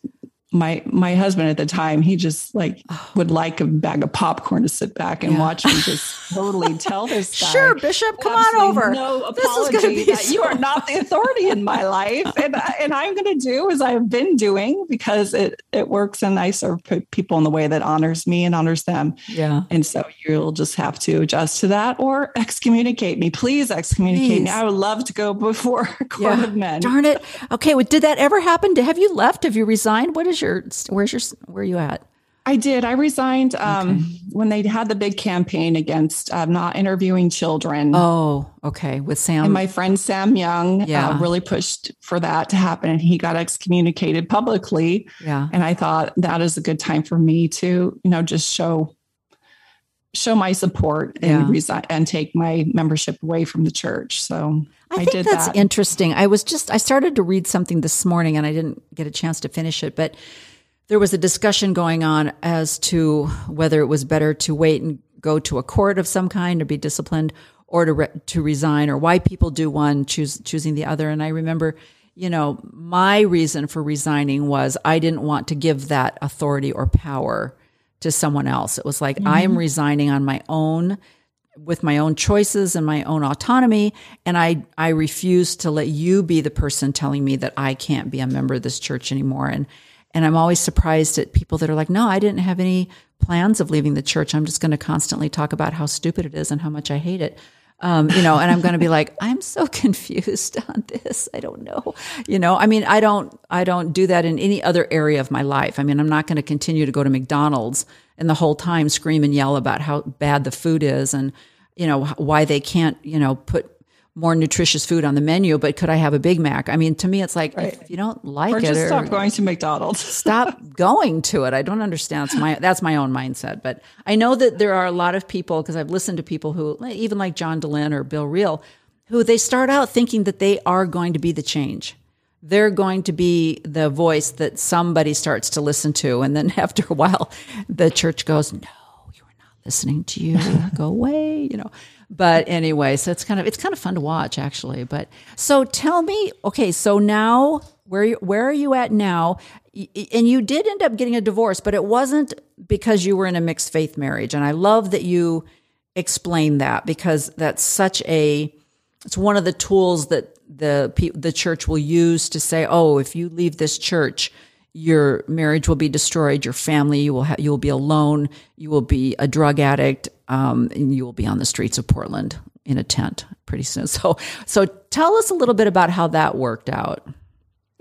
my my husband at the time, he just like oh. would like a bag of popcorn to sit back and Oh. Yeah. watch me just totally tell this guy. Sure, Bishop, come on over. No This is gonna be that you are not the authority in my life, and I- and I'm going to do as I've been doing because it it works, and I serve people in the way that honors me and honors them. Yeah. And so you'll just have to adjust to that or excommunicate me. Please excommunicate me. I would love to go before a court of men. Darn it. Okay. Well, did that ever happen? Have you left? Have you resigned? What is your, where's your, where are you at? I did. I resigned um, when they had the big campaign against uh, not interviewing children. Oh, okay. With Sam. And my friend Sam Young Yeah. uh, really pushed for that to happen, and he got excommunicated publicly. yeah. And I thought that is a good time for me to, you know, just show show my support and Yeah. resign and take my membership away from the church. So I, I, think that's that. interesting. I was just I started to read something this morning and I didn't get a chance to finish it, but there was a discussion going on as to whether it was better to wait and go to a court of some kind or be disciplined or to re- to resign or why people do one choose choosing the other and I remember you know my reason for resigning was I didn't want to give that authority or power to someone else. It was like I am mm-hmm. resigning on my own with my own choices and my own autonomy. And I, I refuse to let you be the person telling me that I can't be a member of this church anymore. And, and I'm always surprised at people that are like, no, I didn't have any plans of leaving the church. I'm just going to constantly talk about how stupid it is and how much I hate it. Um, you know, and I'm going to be like, I'm so confused on this. I don't know. You know, I mean, I don't, I don't do that in any other area of my life. I mean, I'm not going to continue to go to McDonald's and the whole time scream and yell about how bad the food is and, you know, why they can't, you know, put more nutritious food on the menu, but could I have a Big Mac? I mean, to me, it's like right. if you don't like or it, just or stop going to McDonald's. stop going to it. I don't understand. It's my that's my own mindset, but I know that there are a lot of people because I've listened to people who, even like John Dehlin or Bill Reel, who they start out thinking that they are going to be the change. They're going to be the voice that somebody starts to listen to, and then after a while, the church goes, "No, you are not listening to you. Go away." You know. But anyway, so it's kind of it's kind of fun to watch actually. But so tell me, okay, so now where where are you at now? And you did end up getting a divorce, but it wasn't because you were in a mixed faith marriage. And I love that you explain that because that's such a it's one of the tools that the the church will use to say, "Oh, if you leave this church, your marriage will be destroyed, your family, you will have, you will be alone, you will be a drug addict, um, and you will be on the streets of Portland in a tent pretty soon. So, so tell us a little bit about how that worked out.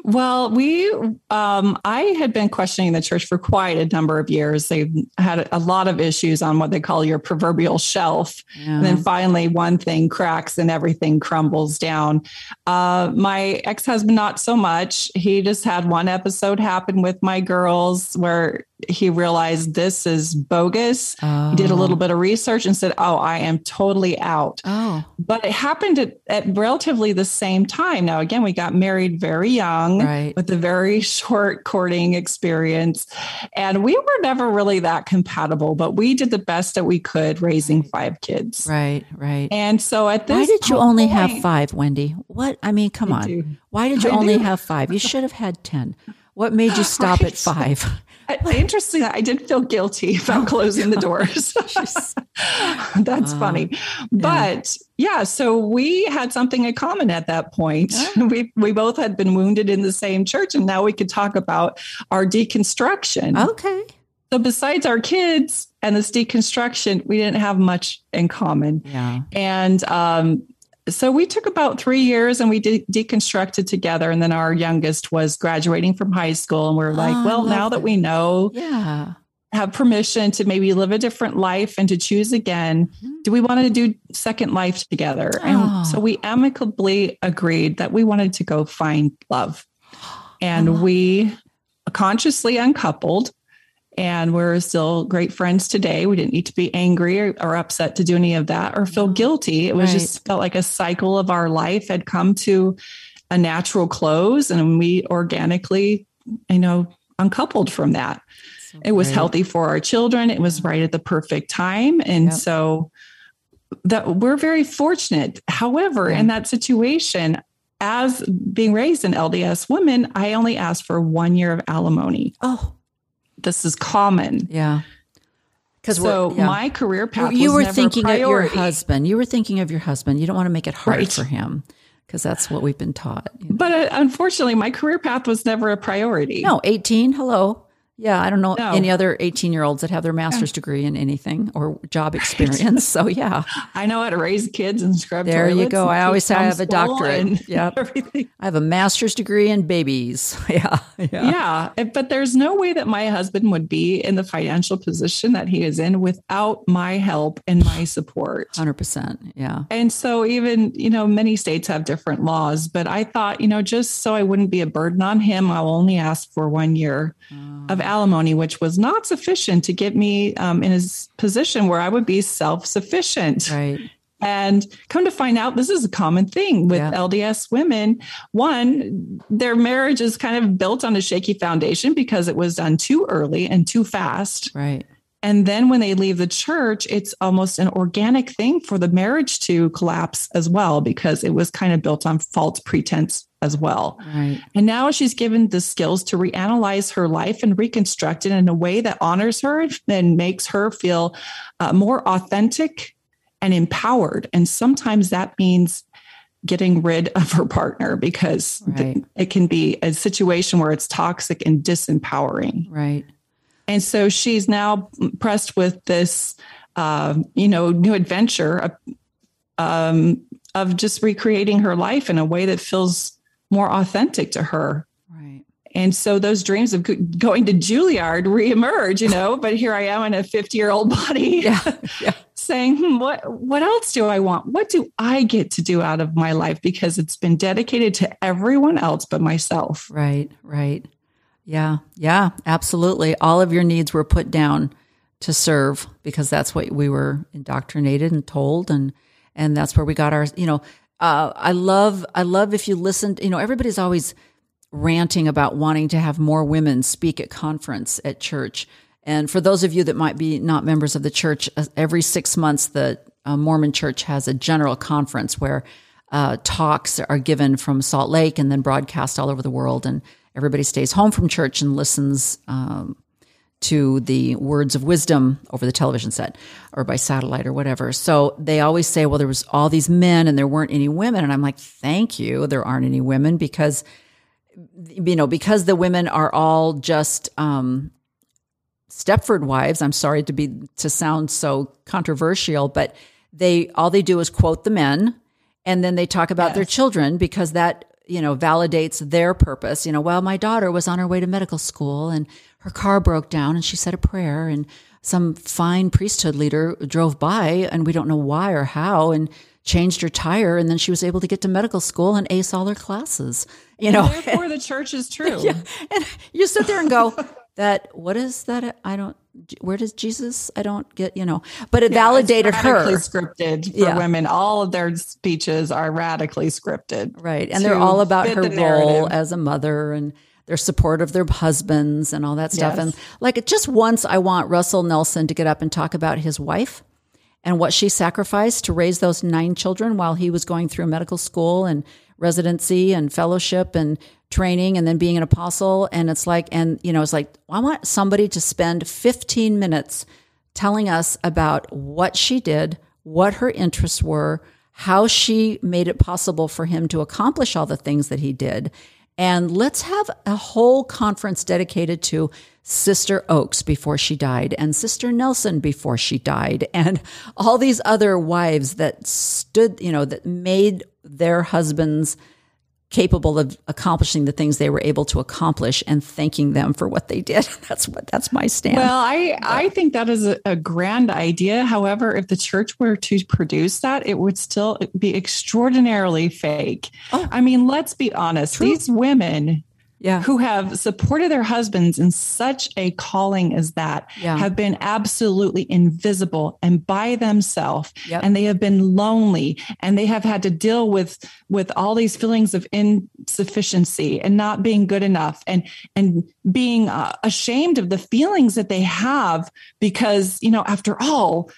Well, we, um, I had been questioning the church for quite a number of years. They've had a lot of issues on what they call your proverbial shelf. Yeah. And then finally, one thing cracks and everything crumbles down. Uh, my ex husband, not so much. He just had one episode happen with my girls where he realized this is bogus. Oh. He did a oh. little oh. bit of research and said, Oh, I am totally out. Oh. But it happened at, at relatively the same time. Now, again, we got married very young right. with a very short courting experience. And we were never really that compatible, but we did the best that we could raising five kids. Right, right. And so at this Why did you only point, have five, Wendi? What? I mean, come I on. Do. Why did you I only do. have five? You should have had 10. What made you stop right. at five? Interesting. I did feel guilty about closing the doors. That's uh, funny. But yeah. yeah, so we had something in common at that point. We we both had been wounded in the same church, and now we could talk about our deconstruction. Okay. So besides our kids and this deconstruction, we didn't have much in common. Yeah. And um, so we took about three years and we de- deconstructed together and then our youngest was graduating from high school and we are like oh, well now that. that we know yeah have permission to maybe live a different life and to choose again mm-hmm. do we want to do second life together oh. and so we amicably agreed that we wanted to go find love and oh. we consciously uncoupled and we're still great friends today. We didn't need to be angry or, or upset to do any of that or feel guilty. It was right. just felt like a cycle of our life had come to a natural close and we organically, you know, uncoupled from that. So it was great. healthy for our children. It was right at the perfect time. And yep. so that we're very fortunate. However, yeah. in that situation, as being raised an LDS woman, I only asked for one year of alimony. Oh this is common. Yeah. Because so yeah. my career path, you were thinking of your husband. You were thinking of your husband. You don't want to make it hard right. for him because that's what we've been taught. You know? But uh, unfortunately, my career path was never a priority. No, eighteen. Hello. Yeah, I don't know no. any other 18 year olds that have their master's degree in anything or job experience. so, yeah. I know how to raise kids and scrub There you go. I always say I have a doctorate. Yeah. I have a master's degree in babies. Yeah. Yeah. yeah. But there's no way that my husband would be in the financial position that he is in without my help and my support. 100%. Yeah. And so, even, you know, many states have different laws, but I thought, you know, just so I wouldn't be a burden on him, I'll only ask for one year oh. of alimony, which was not sufficient to get me um, in a position where I would be self sufficient. Right. And come to find out, this is a common thing with yeah. LDS women. One, their marriage is kind of built on a shaky foundation because it was done too early and too fast. Right. And then when they leave the church, it's almost an organic thing for the marriage to collapse as well, because it was kind of built on false pretense as well. Right. And now she's given the skills to reanalyze her life and reconstruct it in a way that honors her and makes her feel uh, more authentic and empowered. And sometimes that means getting rid of her partner because Right. th- it can be a situation where it's toxic and disempowering. Right. And so she's now pressed with this, uh, you know, new adventure of, um, of just recreating her life in a way that feels more authentic to her. Right. And so those dreams of going to Juilliard reemerge, you know, but here I am in a 50 year old body Yeah. Yeah. saying, hmm, what, what else do I want? What do I get to do out of my life? Because it's been dedicated to everyone else but myself. Right, right. Yeah, yeah, absolutely. All of your needs were put down to serve because that's what we were indoctrinated and told and and that's where we got our, you know, uh, I love I love if you listen, you know, everybody's always ranting about wanting to have more women speak at conference at church. And for those of you that might be not members of the church, uh, every 6 months the uh, Mormon church has a general conference where uh, talks are given from Salt Lake and then broadcast all over the world. And everybody stays home from church and listens um, to the words of wisdom over the television set or by satellite or whatever. So they always say, well, there was all these men and there weren't any women. And I'm like, thank you. There aren't any women because, you know, because the women are all just, um, Stepford wives. I'm sorry to be to sound so controversial, but they all they do is quote the men, and then they talk about their children because that you know validates their purpose. You know, well, my daughter was on her way to medical school and her car broke down, and she said a prayer, and some fine priesthood leader drove by, and we don't know why or how, and changed her tire, and then she was able to get to medical school and ace all her classes. You know, Therefore, the church is true. and you sit there and go, that what is that? I don't. Where does Jesus? I don't get. You know, but it validated It's her, scripted for Yeah. women. All of their speeches are radically scripted. right? And they're all about her role narrative. as a mother and their support of their husbands and all that stuff. Yes. And like, just once, I want Russell Nelson to get up and talk about his wife and what she sacrificed to raise those nine children while he was going through medical school and residency and fellowship and training and then being an apostle. And it's like, and you know, it's like, I want somebody to spend 15 minutes telling us about what she did, what her interests were, how she made it possible for him to accomplish all the things that he did. And let's have a whole conference dedicated to Sister Oaks before she died, and Sister Nelson before she died, and all these other wives that stood, you know, that made their husbands capable of accomplishing the things they were able to accomplish and thanking them for what they did. That's what that's my stand. Well, I I think that is a, a grand idea. However, if the church were to produce that, it would still be extraordinarily fake. Oh. I mean, let's be honest. These women yeah. who have supported their husbands in such a calling as that Yeah. have been absolutely invisible and by themselves Yep. and they have been lonely and they have had to deal with with all these feelings of insufficiency and not being good enough and and being uh, ashamed of the feelings that they have because you know after all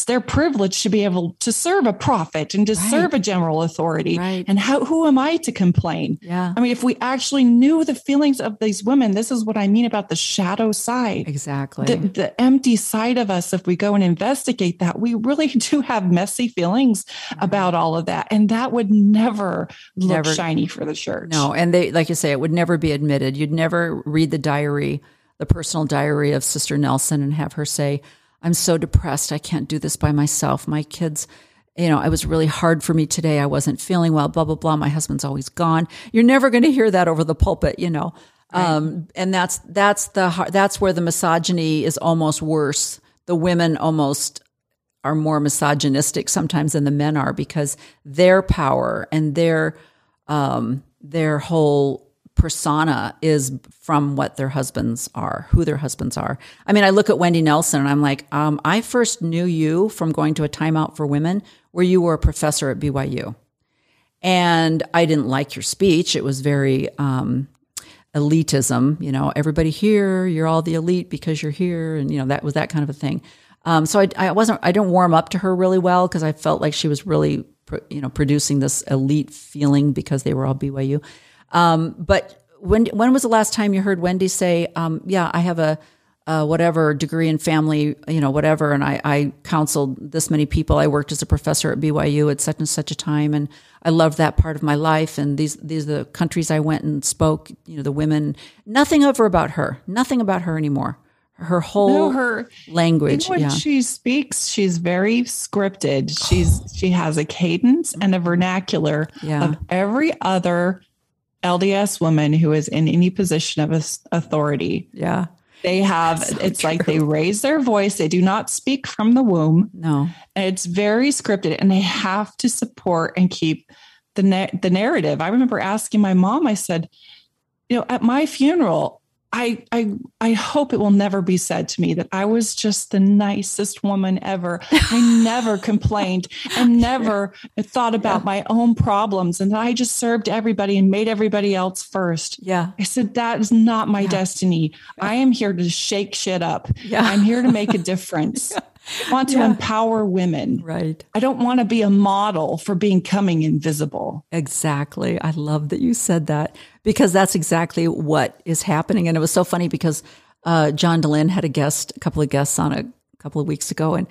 it's their privilege to be able to serve a prophet and to Right. serve a general authority Right. and how who am i to complain Yeah. I mean, if we actually knew the feelings of these women, this is what I mean about the shadow side. Exactly. The, the empty side of us, if we go and investigate that, we really do have messy feelings mm-hmm. about all of that. And that would never look Never- shiny for the church. No, and they, like you say, it would never be admitted. You'd never read the diary, the personal diary of Sister Nelson, and have her say, "I'm so depressed. I can't do this by myself. My kids." You know, it was really hard for me today. I wasn't feeling well, blah, blah, blah. My husband's always gone. You're never going to hear that over the pulpit, you know. Um, and that's, that's the, that's where the misogyny is almost worse. The women almost are more misogynistic sometimes than the men are because their power and their um, their whole persona is from what their husbands are, who their husbands are. I mean, I look at Wendy Nelson and I'm like, um, I first knew you from going to a timeout for women where you were a professor at BYU. And I didn't like your speech. It was very um, elitism, you know, everybody here, you're all the elite because you're here. And, you know, that was that kind of a thing. Um, so I, I wasn't, I didn't warm up to her really well because I felt like she was really, you know, producing this elite feeling because they were all BYU. Um, but when, when was the last time you heard Wendy say, um, yeah, I have a, uh, whatever degree in family, you know, whatever. And I, I counseled this many people. I worked as a professor at BYU at such and such a time, and I loved that part of my life. And these these are the countries I went and spoke. You know, the women. Nothing ever about her. Nothing about her anymore. Her whole No, her language. When yeah. she speaks, she's very scripted. She's she has a cadence and a vernacular Yeah. of every other LDS woman who is in any position of authority. yeah. They have it's like they raise their voice. They do not speak from the womb. No. It's very scripted, and they have to support and keep the na- the narrative. I remember asking my mom. I said, you know, at my funeral, I I I hope it will never be said to me that I was just the nicest woman ever. I never complained and never thought about my own problems, and that I just served everybody and made everybody else first. Yeah. I said, that is not my destiny. I am here to shake shit up. Yeah. I'm here to make a difference. I want to Yeah. empower women. Right. I don't want to be a model for becoming invisible. Exactly. I love that you said that because that's exactly what is happening. And it was so funny because uh, John Dehlin had a guest, a couple of guests on a couple of weeks ago, and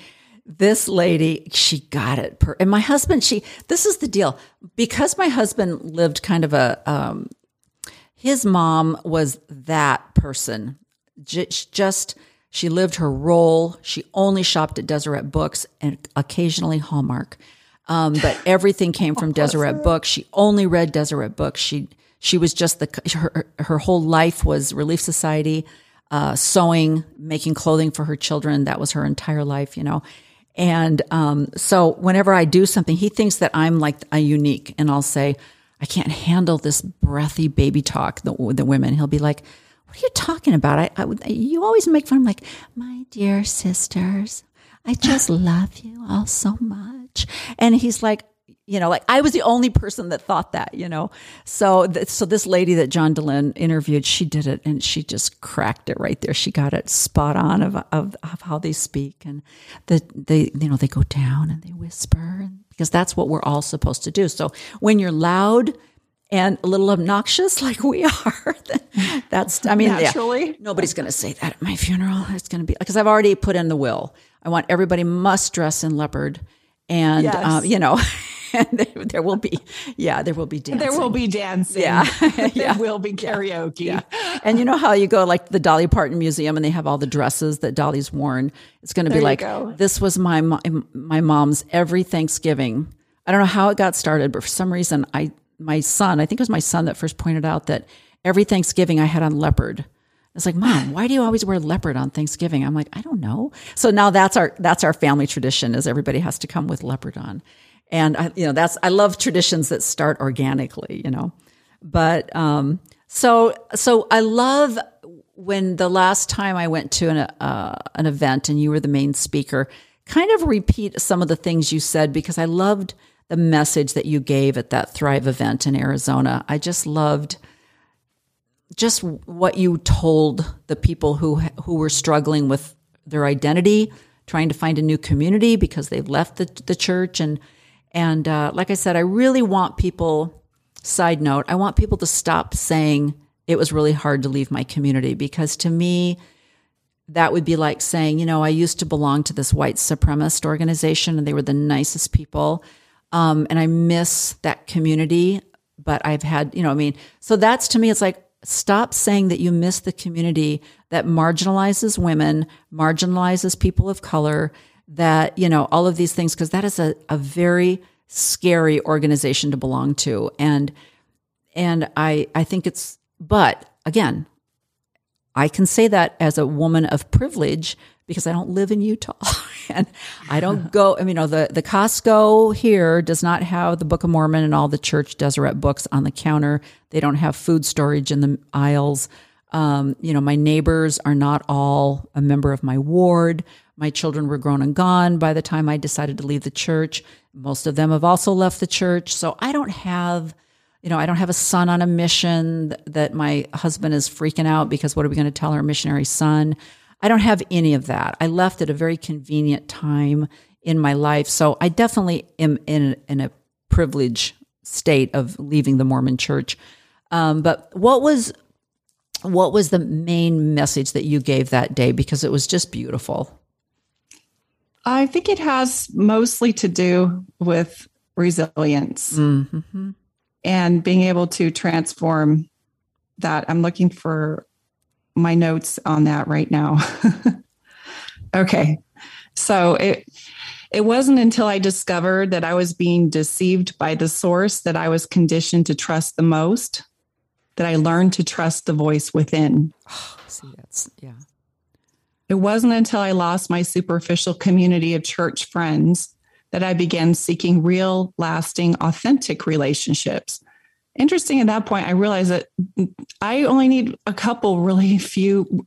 this lady, she got it. Per- and my husband, she, this is the deal because my husband lived kind of a, um, his mom was that person. J- just, she lived her role. She only shopped at Deseret Books and occasionally Hallmark. Um, but everything came from Deseret Books. She only read Deseret Books. She she was just the her her whole life was Relief Society, uh, sewing, making clothing for her children. That was her entire life, you know. And um, so whenever I do something, he thinks that I'm like a unique, and I'll say, I can't handle this breathy baby talk. The, the women, he'll be like, "What are you talking about? I, I would- you always make fun." I'm like, "My dear sisters, I just love you all so much." And he's like, you know, like I was the only person that thought that, you know. So, th- so this lady that John Dehlin interviewed, she did it, and she just cracked it right there. She got it spot on of of, of how they speak, and the they you know they go down and they whisper, and, because that's what we're all supposed to do. So when you're loud and a little obnoxious like we are, that's I mean, yeah, Naturally. nobody's going to say that at my funeral. It's going to be because I've already put in the will. I want everybody must dress in leopard, and Yes. um, you know, and there, there will be, yeah, there will be dancing. There will be dancing. Yeah. there Yeah. will be karaoke. Yeah. And you know how you go like the Dolly Parton Museum and they have all the dresses that Dolly's worn. It's going to be like go. this was my my mom's every Thanksgiving. I don't know how it got started, but for some reason I my son, I think it was my son that first pointed out that every Thanksgiving I had on leopard. It's like, "Mom, why do you always wear leopard on Thanksgiving?" I'm like, "I don't know." So now that's our that's our family tradition is everybody has to come with leopard on. And I you know, that's I love traditions that start organically, you know. But um, so so I love when the last time I went to an uh, an event and you were the main speaker, kind of repeat some of the things you said because I loved the message that you gave at that Thrive event in Arizona. I just loved just what you told the people who who were struggling with their identity, trying to find a new community because they've left the the church and and uh, like I said, I really want people. Side note: I want people to stop saying it was really hard to leave my community because to me, that would be like saying, you know, I used to belong to this white supremacist organization and they were the nicest people. Um, and I miss that community, but I've had, you know, I mean, so that's to me, it's like, stop saying that you miss the community that marginalizes women, marginalizes people of color, that, you know, all of these things, because that is a, a very scary organization to belong to. And, and I, I think it's, but again, I can say that as a woman of privilege because I don't live in Utah and I don't go. I mean, you know, the, the Costco here does not have the Book of Mormon and all the church Deseret books on the counter. They don't have food storage in the aisles. Um, you know, my neighbors are not all a member of my ward. My children were grown and gone by the time I decided to leave the church. Most of them have also left the church. So I don't have you know, I don't have a son on a mission that my husband is freaking out because what are we going to tell our missionary son? I don't have any of that. I left at a very convenient time in my life. So I definitely am in, in a privileged state of leaving the Mormon church. Um, but what was, what was the main message that you gave that day? Because it was just beautiful. I think it has mostly to do with resilience Mm-hmm. and being able to transform that. I'm looking for my notes on that right now. okay. So it it wasn't until I discovered that I was being deceived by the source that I was conditioned to trust the most that I learned to trust the voice within. See, that's yeah. It wasn't until I lost my superficial community of church friends that I began seeking real, lasting, authentic relationships. Interesting at that point, I realized that I only need a couple really few,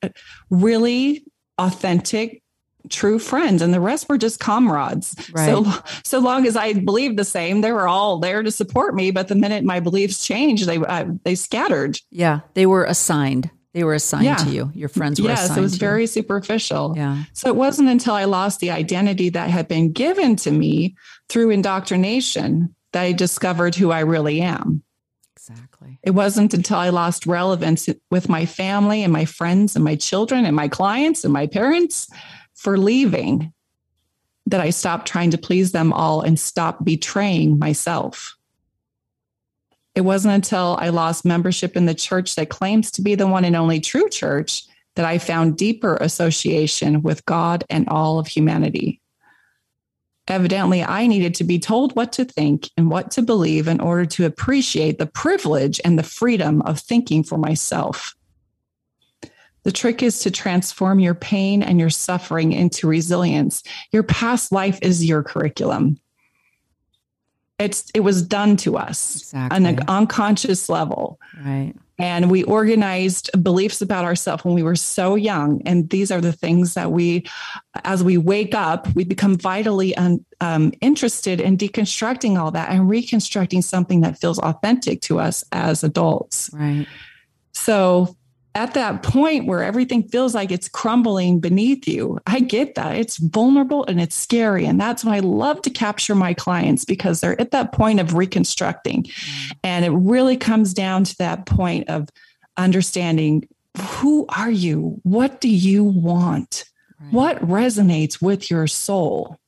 really authentic, true friends, and the rest were just comrades. Right. So, so long as I believed the same, they were all there to support me. But the minute my beliefs changed, they uh, they scattered. Yeah, they were assigned. They were assigned Yeah. to you. Your friends were yes, it was very superficial. Yeah. So it wasn't until I lost the identity that had been given to me through indoctrination that I discovered who I really am. Exactly. It wasn't until I lost relevance with my family and my friends and my children and my clients and my parents for leaving that I stopped trying to please them all and stopped betraying myself. It wasn't until I lost membership in the church that claims to be the one and only true church that I found deeper association with God and all of humanity. Evidently, I needed to be told what to think and what to believe in order to appreciate the privilege and the freedom of thinking for myself. The trick is to transform your pain and your suffering into resilience. Your past life is your curriculum. It's it was done to us on an unconscious level. Right. And we organized beliefs about ourselves when we were so young. And these are the things that we, as we wake up, we become vitally un, um, interested in deconstructing all that and reconstructing something that feels authentic to us as adults. Right. So at that point where everything feels like it's crumbling beneath you, I get that. It's vulnerable and it's scary. And that's when I love to capture my clients because they're at that point of reconstructing. Mm. And it really comes down to that point of understanding who are you? What do you want? Right. What resonates with your soul?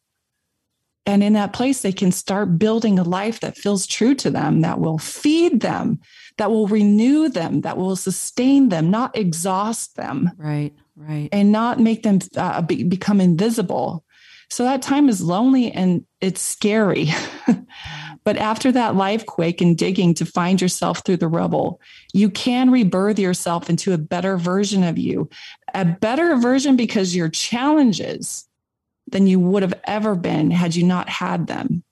And in that place, they can start building a life that feels true to them, that will feed them, that will renew them, that will sustain them, not exhaust them, Right. Right. and not make them uh, be, become invisible. So that time is lonely and it's scary. but after that life quake and digging to find yourself through the rubble, you can rebirth yourself into a better version of you, a better version because your challenges than you would have ever been had you not had them.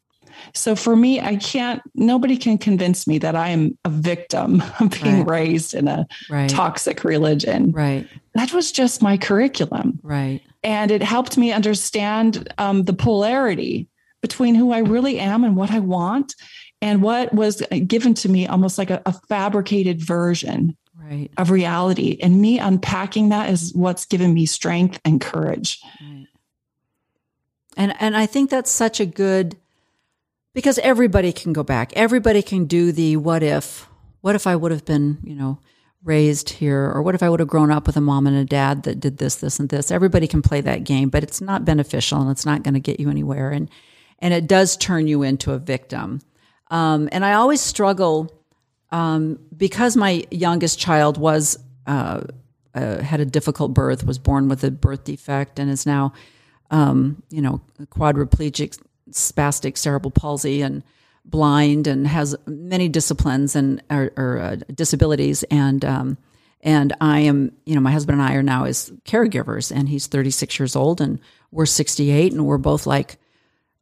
So for me, I can't, nobody can convince me that I am a victim of being Right. raised in a Right. toxic religion. Right. That was just my curriculum. Right. And it helped me understand um, the polarity between who I really am and what I want and what was given to me almost like a, a fabricated version Right. of reality. And me unpacking that is what's given me strength and courage. Right. And and I think that's such a good because everybody can go back. Everybody can do the what if. What if I would have been, you know, raised here or what if I would have grown up with a mom and a dad that did this this and this. Everybody can play that game, but it's not beneficial and it's not going to get you anywhere and and it does turn you into a victim. Um, and I always struggle um, because my youngest child was uh, uh, had a difficult birth, was born with a birth defect, and is now, um, you know, quadriplegic, spastic cerebral palsy, and blind, and has many disciplines and or, or uh, disabilities, and um, and I am, you know, my husband and I are now as caregivers, and he's 36 years old, and we're 68, and we're both like,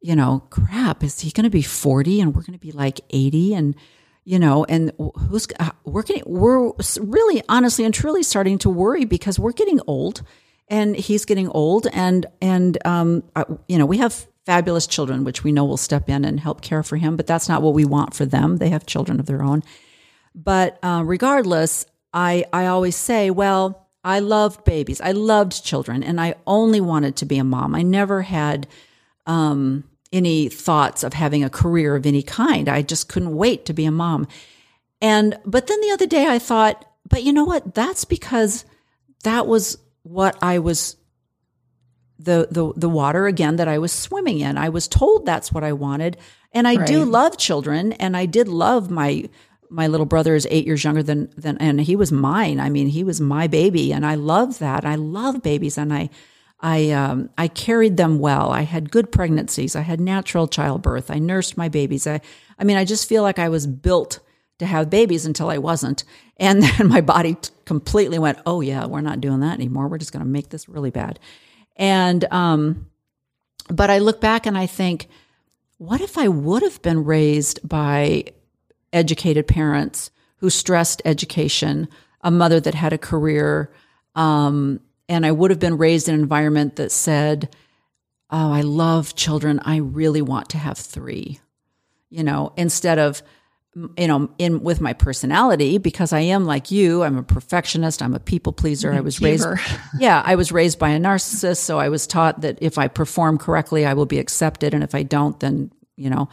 you know, crap, is he going to be 40 and we're going to be like 80 and you know, and who's uh, we're getting we're really honestly and truly starting to worry because we're getting old and he's getting old and and um you know, we have fabulous children which we know will step in and help care for him, but that's not what we want for them. They have children of their own. But uh, regardless, I I always say, well, I loved babies. I loved children and I only wanted to be a mom. I never had um, any thoughts of having a career of any kind. I just couldn't wait to be a mom. And but then the other day I thought, but you know what? That's because that was what I was the the the water again that I was swimming in. I was told that's what I wanted, and I do love children, and I did love my my little brother is eight years younger than than, and he was mine. I mean, he was my baby, and I love that. I love babies, and I. I um, I carried them well. I had good pregnancies. I had natural childbirth. I nursed my babies. I I mean, I just feel like I was built to have babies until I wasn't. And then my body t- completely went, oh, yeah, we're not doing that anymore. We're just going to make this really bad. And, um, but I look back and I think, what if I would have been raised by educated parents who stressed education, a mother that had a career, um, and I would have been raised in an environment that said, oh, I love children. I really want to have three you know, instead of, you know, in with my personality, because I am like you, I'm a perfectionist, I'm a people pleaser. I was raised, yeah, I was raised by a narcissist. So I was taught that if I perform correctly, I will be accepted. And if I don't, then, you know,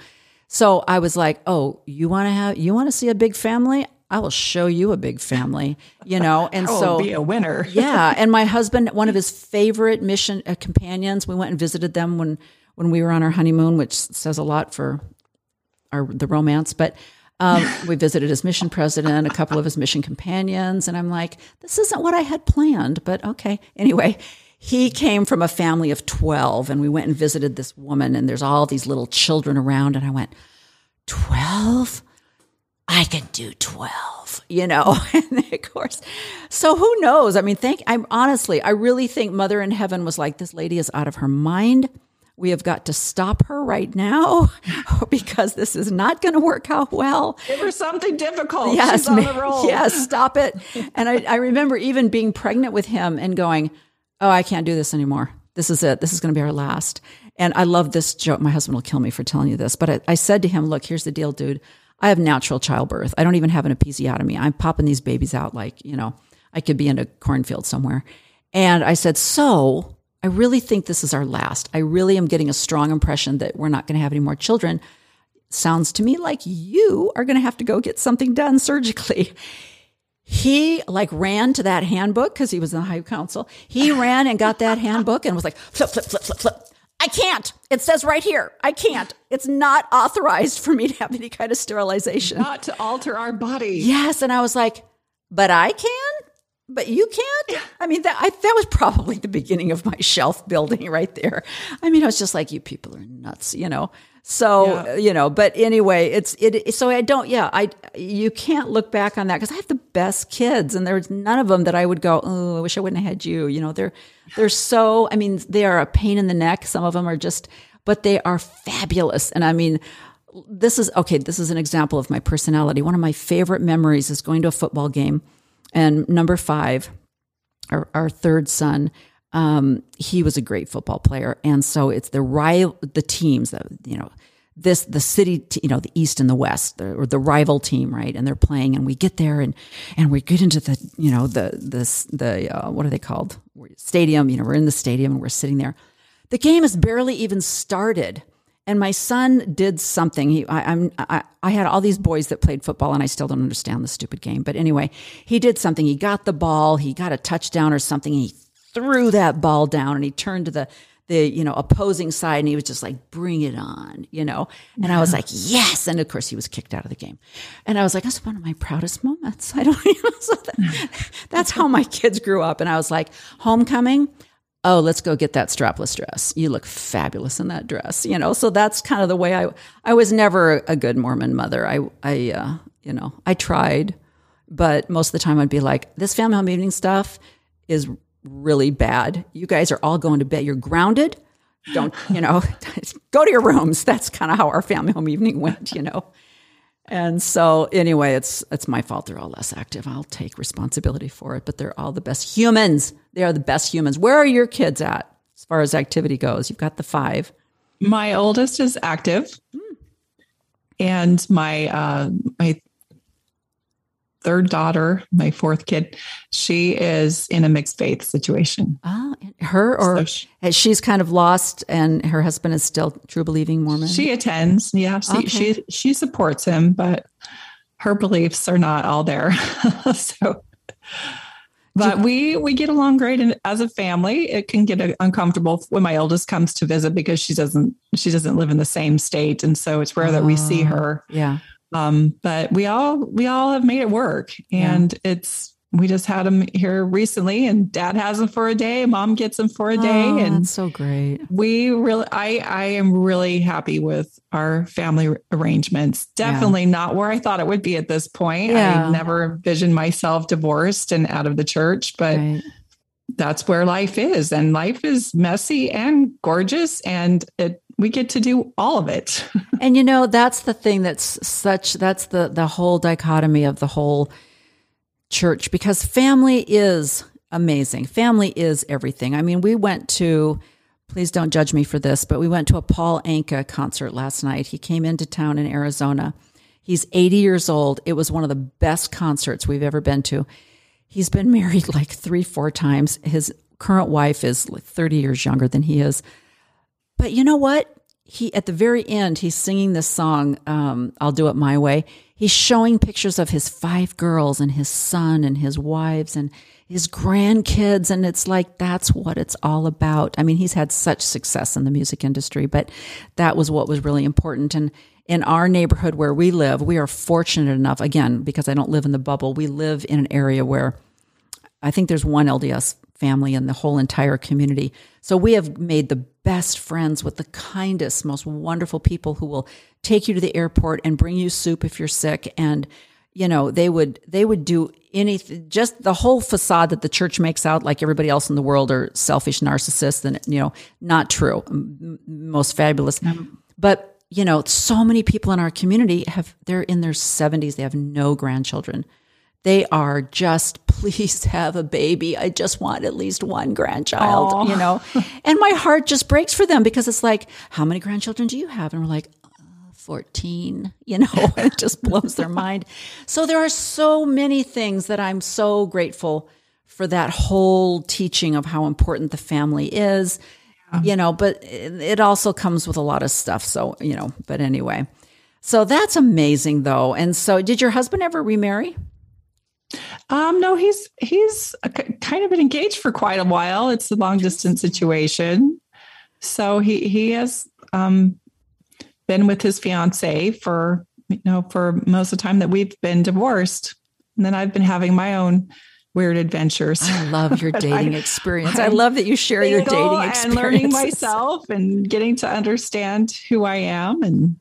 so I was like, oh, you want to have, you want to see a big family? I will show you a big family, you know? And so be a winner. yeah, and my husband, one of his favorite mission uh, companions, we went and visited them when when we were on our honeymoon, which says a lot for our the romance. But um, we visited his mission president, a couple of his mission companions, and I'm like, this isn't what I had planned, but okay. Anyway. He came from a family of 12 and we went and visited this woman and there's all these little children around and I went, 12? I could do 12, you know, and of course. So who knows? I mean, think, I'm honestly, I really think Mother in Heaven was like, this lady is out of her mind. We have got to stop her right now because this is not going to work out well. Give her something difficult. Yes, She's on the roll. yes, stop it. And I, I remember even being pregnant with him and going, "Oh, I can't do this anymore. This is it. This is going to be our last." And I love this joke. My husband will kill me for telling you this, but I, I said to him, "Look, here's the deal, dude. I have natural childbirth. I don't even have an episiotomy. I'm popping these babies out like you know I could be in a cornfield somewhere." And I said, "So." I really think this is our last. I really am getting a strong impression that we're not going to have any more children sounds to me like you are going to have to go get something done surgically. He like ran to that handbook because he was in the high council. He ran and got that handbook and was like, flip, flip, flip, flip, flip. I can't. It says right here, I can't. It's not authorized for me to have any kind of sterilization. Not to alter our body. Yes. And I was like, but I can? But you can't? I mean, that, I, that was probably the beginning of my shelf building right there. I mean, I was just like, you people are nuts, you know? So, Yeah. you know, but anyway, it's, it, so I don't, yeah, I, you can't look back on that because I have the best kids and there's none of them that I would go, oh, I wish I wouldn't have had you. You know, they're, they're so, I mean, they are a pain in the neck. Some of them are just, but they are fabulous. And I mean, this is okay. This is an example of my personality. One of my favorite memories is going to a football game, and number five, our, our third son, um, he was a great football player, and so it's the rival, the teams that you know, this the city, you know, the East and the West, the, or the rival team, right? And they're playing, and we get there, and and we get into the you know the the the uh, what are they called stadium? You know, we're in the stadium and we're sitting there. The game has barely even started. And my son did something. He, I, I'm, I, I had all these boys that played football, and I still don't understand the stupid game. But anyway, he did something. He got the ball. He got a touchdown or something. And he threw that ball down, and he turned to the the you know opposing side, and he was just like, "Bring it on," you know. And I was like, "Yes!" And of course, he was kicked out of the game. And I was like, "That's one of my proudest moments." I don't. You know, so that, hmm. that's how my kids grew up. And I was like, "Homecoming." Oh, let's go get that strapless dress. You look fabulous in that dress, you know. So that's kind of the way I. I was never a good Mormon mother. I, I, uh, you know, I tried, but most of the time I'd be like, this family home evening stuff is really bad. You guys are all going to bed. You're grounded. Don't you know? go to your rooms. That's kind of how our family home evening went, you know. And so anyway, it's it's my fault they're all less active. I'll take responsibility for it, but they're all the best humans. They are the best humans. Where are your kids at as far as activity goes? You've got the five. My oldest is active, and my uh, my third daughter, my fourth kid, she is in a mixed faith situation. Ah, her or So she- she's kind of lost, and her husband is still true believing Mormon. She attends, yeah. She, Okay. she she supports him, but her beliefs are not all there. so but we we get along great and as a family it can get uncomfortable when my oldest comes to visit because she doesn't she doesn't live in the same state and so it's rare that we see her Yeah. Um but we all we all have made it work. And it's we just had them here recently and dad has them for a day mom gets them for a day. Oh, and so great. we really i i am really happy with our family arrangements. Definitely not where i thought it would be at this point. Yeah. i never envisioned myself divorced and out of the church but Right. that's where life is. And life is messy and gorgeous and it we get to do all of it And you know, that's the thing that's such that's the the whole dichotomy of the whole church because family is amazing. Family is everything. I mean, we went to please don't judge me for this, but we went to a Paul Anka concert last night. He came into town in Arizona. He's 80 years old. It was one of the best concerts we've ever been to. He's been married like 3 4 times. His current wife is like 30 years younger than he is. But you know what? He at the very end, he's singing this song, um, "I'll Do It My Way." He's showing pictures of his five girls and his son and his wives and his grandkids, and it's like that's what it's all about. I mean, he's had such success in the music industry, but that was what was really important. And in our neighborhood where we live, we are fortunate enough. Again, because I don't live in the bubble, we live in an area where I think there's one LDS family in the whole entire community. So we have made the best friends with the kindest, most wonderful people who will take you to the airport and bring you soup if you're sick. And, you know, they would, they would do anything, just the whole facade that the church makes out like everybody else in the world are selfish narcissists and, you know, not true. M- Most fabulous. But, you know, so many people in our community have, they're in their 70s, they have no grandchildren they are just please have a baby. I just want at least one grandchild Aw. you know? And my heart just breaks for them because it's like how many grandchildren do you have? And we're like uh, 14 you know? It just blows their mind. So there are so many things that i'm so grateful for that whole teaching of how important the family is you know? But it also comes with a lot of stuff so you know but anyway. So that's amazing though. And so did your husband ever remarry Um, no, he's he's kind of been engaged for quite a while. It's a long distance situation, so he he has um, been with his fiance for you know for most of the time that we've been divorced, and then I've been having my own weird adventures. I love your dating I- experience. I love that you share your dating experience. and learning myself and getting to understand who I am and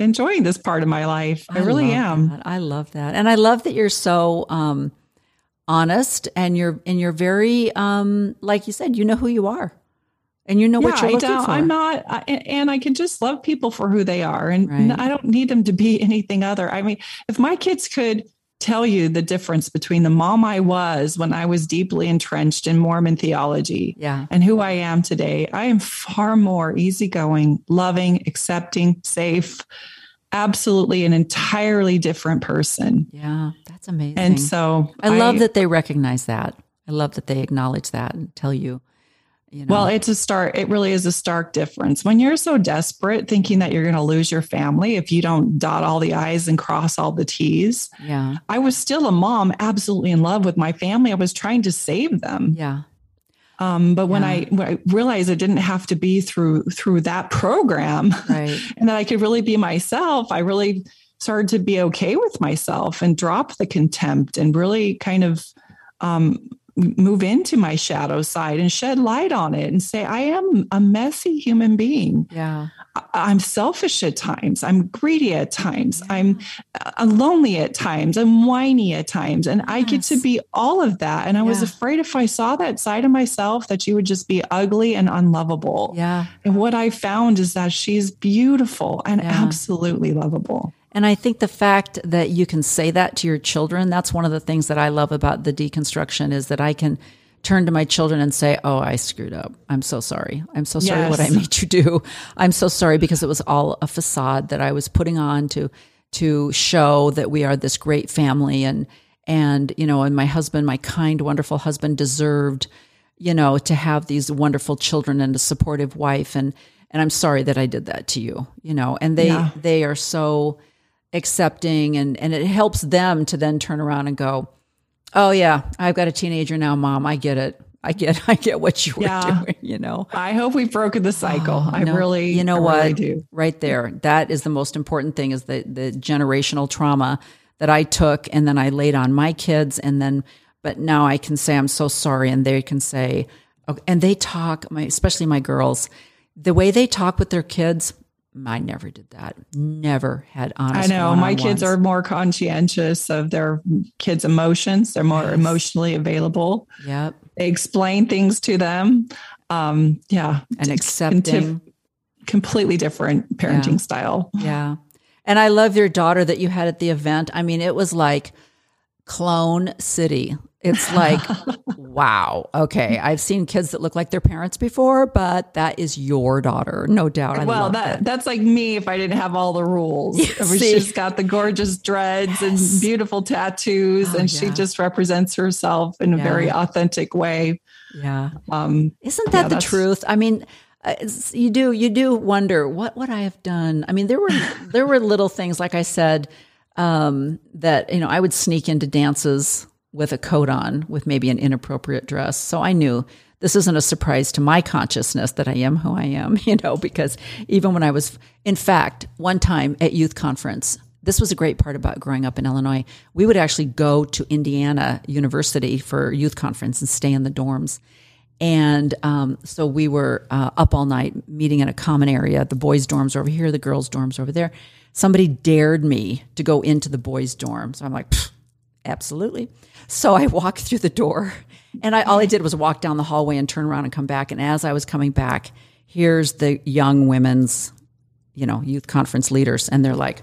enjoying this part of my life. I, really am. that. I love that, and I love that you're so um, honest and you're and you're very um, like you said. You know who you are, and you know what Yeah, you're I looking don't, for. I'm not, I, and I can just love people for who they are, and Right. I don't need them to be anything other. I mean, if my kids could tell you the difference between the mom I was when I was deeply entrenched in Mormon theology yeah, and who I am today, I am far more easygoing, loving, accepting, safe, absolutely an entirely different person. yeah, that's amazing. And so I love that they recognize that. I love that they acknowledge that and tell you. You know, Well, it's a stark, it really is a stark difference. When you're so desperate, thinking that you're going to lose your family if you don't dot all the I's and cross all the T's. yeah, I was still a mom, absolutely in love with my family. I was trying to save them. yeah, Um, but when, Yeah. I, when I realized it didn't have to be through through that program right. and that I could really be myself, I really started to be okay with myself and drop the contempt and really kind of um, move into my shadow side and shed light on it and say, I am a messy human being. Yeah, I'm selfish at times. I'm greedy at times. I'm uh, lonely at times. I'm whiny at times. And I get to be all of that. And I was afraid if I saw that side of myself, that you would just be ugly and unlovable. yeah. And what I found is that she's beautiful and Yeah. absolutely lovable. And I think the fact that you can say that to your children, that's one of the things that I love about the deconstruction is that I can turn to my children and say, Oh, I screwed up. I'm so sorry. I'm so sorry what I made you do. I'm so sorry because it was all a facade that I was putting on to to show that we are this great family and and you know, and my husband, my kind, wonderful husband deserved, you know, to have these wonderful children and a supportive wife and and I'm sorry that I did that to you, you know. And they Yeah. they are so accepting and and it helps them to then turn around and go Oh yeah, I've got a teenager now, mom. I get it. I get I get what you were Yeah. doing, you know. I hope we've broken the cycle. I Oh, No, really, you know I what? really do. Right there. That is the most important thing is the the generational trauma that I took and then I laid on my kids and then but now I can say I'm so sorry and they can say okay, and they talk my especially my girls the way they talk with their kids I never did that. Never had honest. I know my kids are more conscientious of their kids' emotions. They're more Yes. emotionally available. Yep. They explain things to them. Um, yeah, And accepting. completely different parenting Yeah. style. Yeah. And I love your daughter that you had at the event. I mean, it was like clone city. It's like, wow. Okay. I've seen kids that look like their parents before, but that is your daughter. No doubt. I well, that, that's like me if I didn't have all the rules. Yeah, I mean, see? She's got the gorgeous dreads and beautiful tattoos, Oh, and she just represents herself in a Yeah. very authentic way. Yeah. Um, Isn't Yeah, that the truth? I mean, uh, you do you do wonder what would I have done? I mean, there were there were little things like I said um, that you know I would sneak into dances with a coat on with maybe an inappropriate dress. So I knew this isn't a surprise to my consciousness that I am who I am, you know, because even when I was in fact, one time at youth conference, this was a great part about growing up in Illinois. We would actually go to Indiana University for youth conference and stay in the dorms. And um, so we were uh, up all night meeting in a common area. The boys' dorms over here, the girls' dorms over there. Somebody dared me to go into the boys' dorm. So I'm like, absolutely. So I walked through the door and I, all I did was walk down the hallway and turn around and come back. And as I was coming back, here's the young women's, you know, youth conference leaders. And they're like,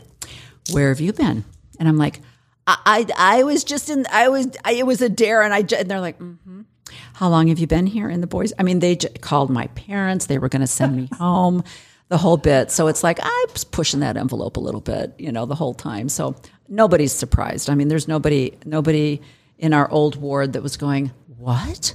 where have you been? And I'm like, I, I, I was just in, I was, I, it was a dare. And I, and they're like, mm-hmm. how long have you been here in the boys? I mean, they j- called my parents. They were going to send me home the whole bit. So it's like, I was pushing that envelope a little bit, you know, the whole time. So nobody's surprised. I mean, there's nobody, nobody in our old ward that was going, what?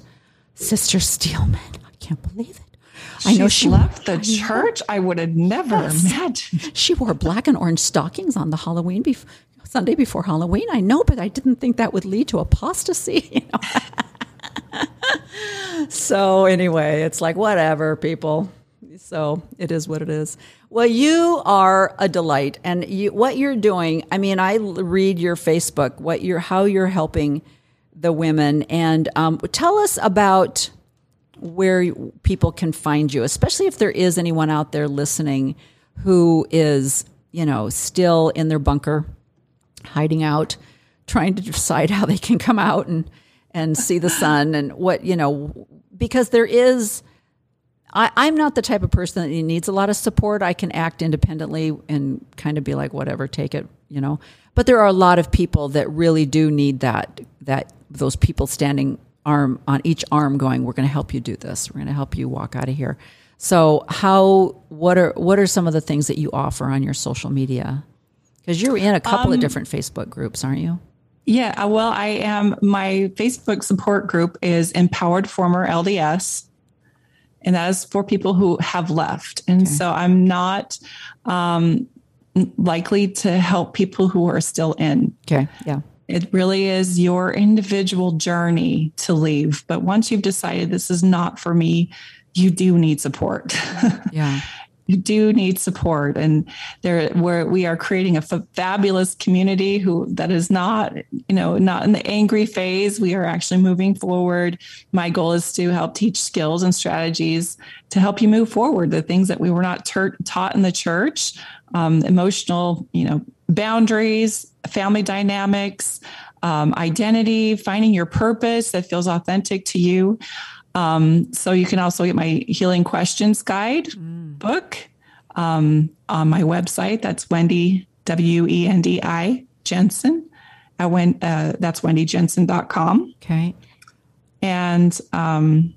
Sister Steelman. I can't believe it. I know she left the church. I would have never imagined. she wore black and orange stockings on the Halloween bef- Sunday before Halloween. I know, but I didn't think that would lead to apostasy. You know? so anyway, it's like whatever, people. So it is what it is. Well, you are a delight, and you, what you're doing. I mean, I read your Facebook. What you're, how you're helping the women, and um, tell us about where people can find you, especially if there is anyone out there listening who is, you know, still in their bunker, hiding out, trying to decide how they can come out and and see the sun and what you know, because there is. I, I'm not the type of person that needs a lot of support. I can act independently and kind of be like, whatever, take it, you know. But there are a lot of people that really do need that. That those people standing arm on each arm, going, "We're going to help you do this. We're going to help you walk out of here." So, how? What are what are some of the things that you offer on your social media? Because you're in a couple of um, different Facebook groups, aren't you? Yeah, well, I am. My Facebook support group is Empowered Former LDS, and that is for people who have left. And so I'm not um, likely to help people who are still in. Okay, yeah, It really is your individual journey to leave. But once you've decided this is not for me, you do need support. yeah. Do need support. And there where we are creating a fabulous community who that is not you know not in the angry phase. We are actually moving forward. My goal is to help teach skills and strategies to help you move forward the things that we were not tur taught in the church um, emotional you know boundaries family dynamics um, identity finding your purpose that feels authentic to you. Um, so you can also get my healing questions guide book um, on my website. That's Wendi W E N D I Jensen. I went. Uh, that's wendijensen.com. Okay. And um,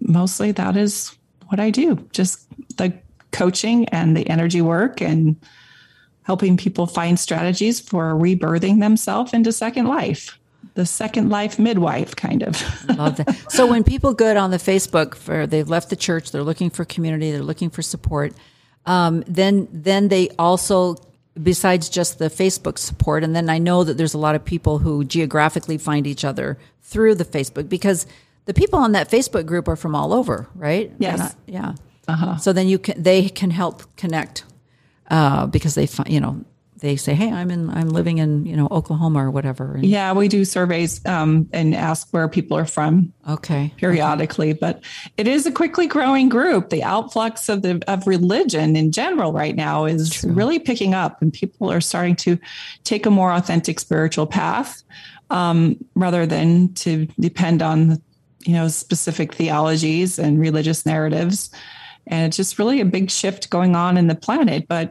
mostly that is what I do. Just the coaching and the energy work and helping people find strategies for rebirthing themselves into second life. The second life midwife, kind of. Love that. So when people go on the Facebook for they've left the church, they're looking for community, they're looking for support. Um, then then they also besides just the Facebook support. And then I know that there's a lot of people who geographically find each other through the Facebook because the people on that Facebook group are from all over, right? Yes. not- yeah. Uh-huh. So then you can they can help connect uh, because they find you know they say, hey, I'm in I'm living in you know Oklahoma or whatever. And, Yeah, we do surveys um, and ask where people are from Okay. periodically, but it is a quickly growing group. The outflux of the of religion in general right now is really picking up, and people are starting to take a more authentic spiritual path um, rather than to depend on you know specific theologies and religious narratives. And it's just really a big shift going on in the planet. But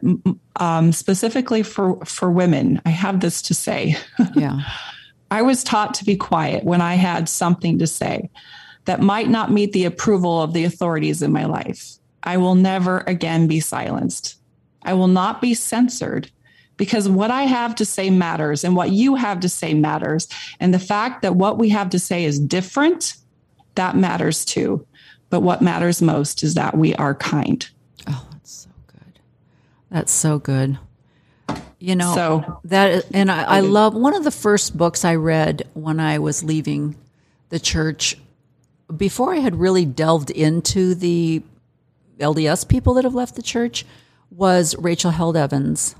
um, specifically for for women, I have this to say. Yeah. I was taught to be quiet when I had something to say that might not meet the approval of the authorities in my life. I will never again be silenced. I will not be censored because what I have to say matters and what you have to say matters. And the fact that what we have to say is different, that matters too. But what matters most is that we are kind. Oh, that's so good. That's so good. You know, So- that, and I, I love one of the first books I read when I was leaving the church. Before I had really delved into the LDS people that have left the church, was Rachel Held Evans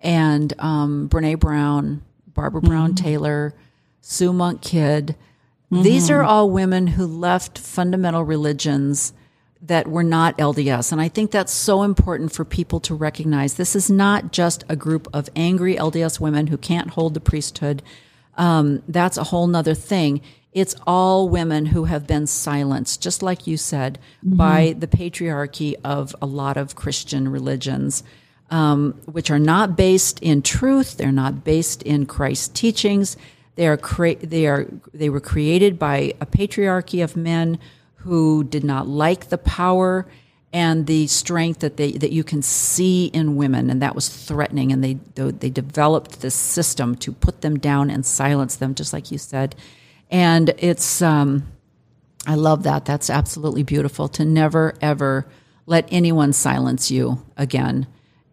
and um, Brene Brown, Barbara Brown Taylor, Sue Monk Kidd. These are all women who left fundamental religions that were not LDS. And I think that's so important for people to recognize. This is not just a group of angry LDS women who can't hold the priesthood. Um, that's a whole nother thing. It's all women who have been silenced, just like you said, by the patriarchy of a lot of Christian religions, um, which are not based in truth. They're not based in Christ's teachings. They are crea- they are they were created by a patriarchy of men who did not like the power and the strength that they that you can see in women, and that was threatening. And they they developed this system to put them down and silence them, just like you said. And it's um, I love that. That's absolutely beautiful to never ever let anyone silence you again,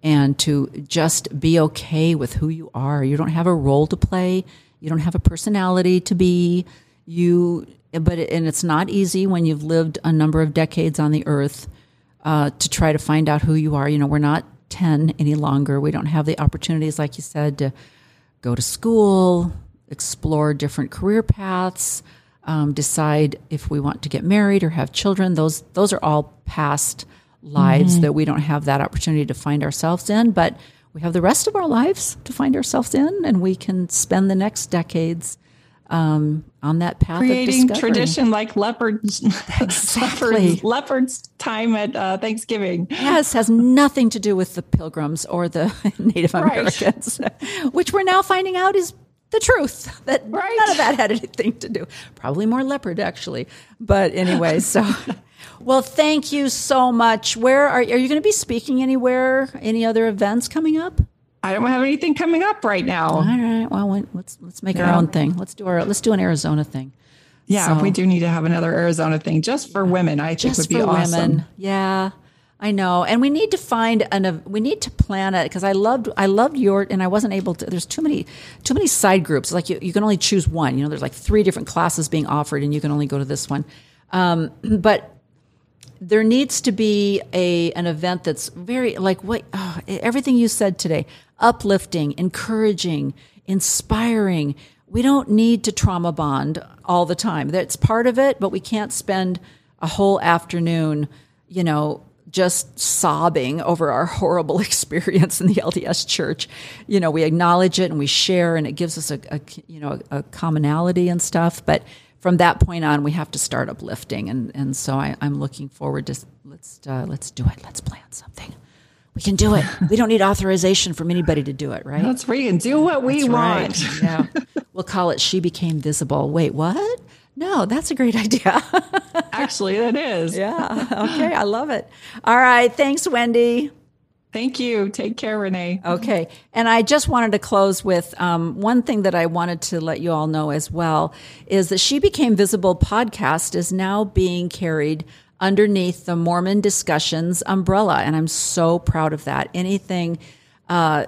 and to just be okay with who you are. You don't have a role to play. You don't have a personality to be. You, but and it's not easy when you've lived a number of decades on the earth uh, to try to find out who you are. You know, we're not ten any longer. We don't have the opportunities, like you said, to go to school, explore different career paths, um, decide if we want to get married or have children. Those those are all past lives that we don't have that opportunity to find ourselves in, but we have the rest of our lives to find ourselves in, and we can spend the next decades um, on that path creating of tradition like leopards, Exactly. leopards, leopards time at uh, Thanksgiving. Yes, has nothing to do with the Pilgrims or the Native Right. Americans, which we're now finding out is the truth. That Right. none of that had anything to do. Probably more leopard, actually. But anyway, so well, thank you so much. Where are, are you going to be speaking anywhere? Any other events coming up? I don't have anything coming up right now. All right. Well, let's let's make our own thing. Let's do our let's do an Arizona thing. Yeah, So- we do need to have another Arizona thing just for women. I think would be awesome. women. Yeah, I know, and we need to find an. We need to plan it because I loved. I loved your, and I wasn't able to. There's too many, too many side groups. Like you, you can only choose one. You know, there's like three different classes being offered, and you can only go to this one. Um, but there needs to be a an event that's very like what oh, everything you said today uplifting encouraging inspiring we don't need to trauma bond all the time that's part of it but we can't spend a whole afternoon you know just sobbing over our horrible experience in the LDS church. You know, we acknowledge it and we share and it gives us a, a you know, a commonality and stuff, but from that point on, we have to start uplifting, and and so I, I'm looking forward to let's uh, let's do it. Let's plan something. We can do it. We don't need authorization from anybody to do it, right? That's where you can do what we That's want. right. Yeah, we'll call it. She became visible. Wait, what? No, that's a great idea. Actually, that is. yeah. Okay, I love it. All right. Thanks, Wendy. Thank you. Take care, Renee. Okay. And I just wanted to close with um, one thing that I wanted to let you all know as well is that She Became Visible podcast is now being carried underneath the Mormon Discussions umbrella. And I'm so proud of that. Anything uh,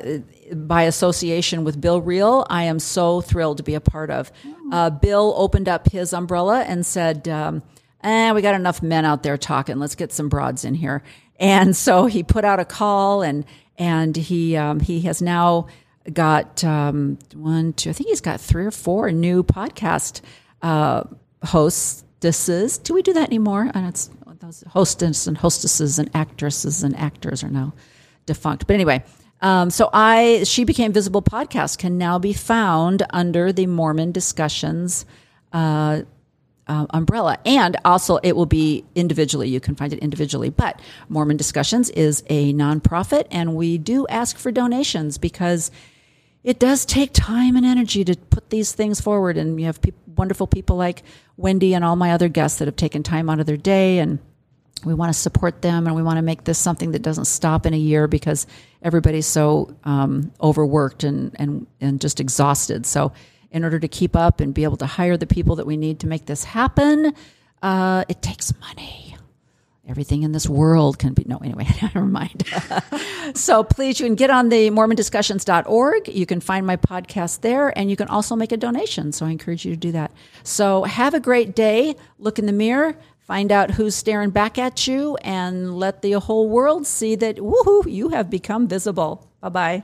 by association with Bill Reel, I am so thrilled to be a part of. Uh, Bill opened up his umbrella and said, um, eh, we got enough men out there talking. Let's get some broads in here. And so he put out a call and, and he, um, he has now got um, one, two, I think he's got three or four new podcast uh, hostesses. Do we do that anymore? And it's those hostess and hostesses and actresses and actors are now defunct. But anyway, um, so I she became visible podcast can now be found under the Mormon discussions. Uh, uh, umbrella. And also, it will be individually. You can find it individually. But Mormon Discussions is a nonprofit, and we do ask for donations because it does take time and energy to put these things forward. And you have pe- wonderful people like Wendi and all my other guests that have taken time out of their day and we want to support them and we want to make this something that doesn't stop in a year because everybody's so um, overworked and, and, and just exhausted. So, in order to keep up and be able to hire the people that we need to make this happen, uh, it takes money. Everything in this world can be, no, anyway, never mind. so please, you can get on the mormondiscussions.org. You can find my podcast there and you can also make a donation. So I encourage you to do that. So have a great day. Look in the mirror find out who's staring back at you, and let the whole world see that, woohoo, you have become visible. Bye bye.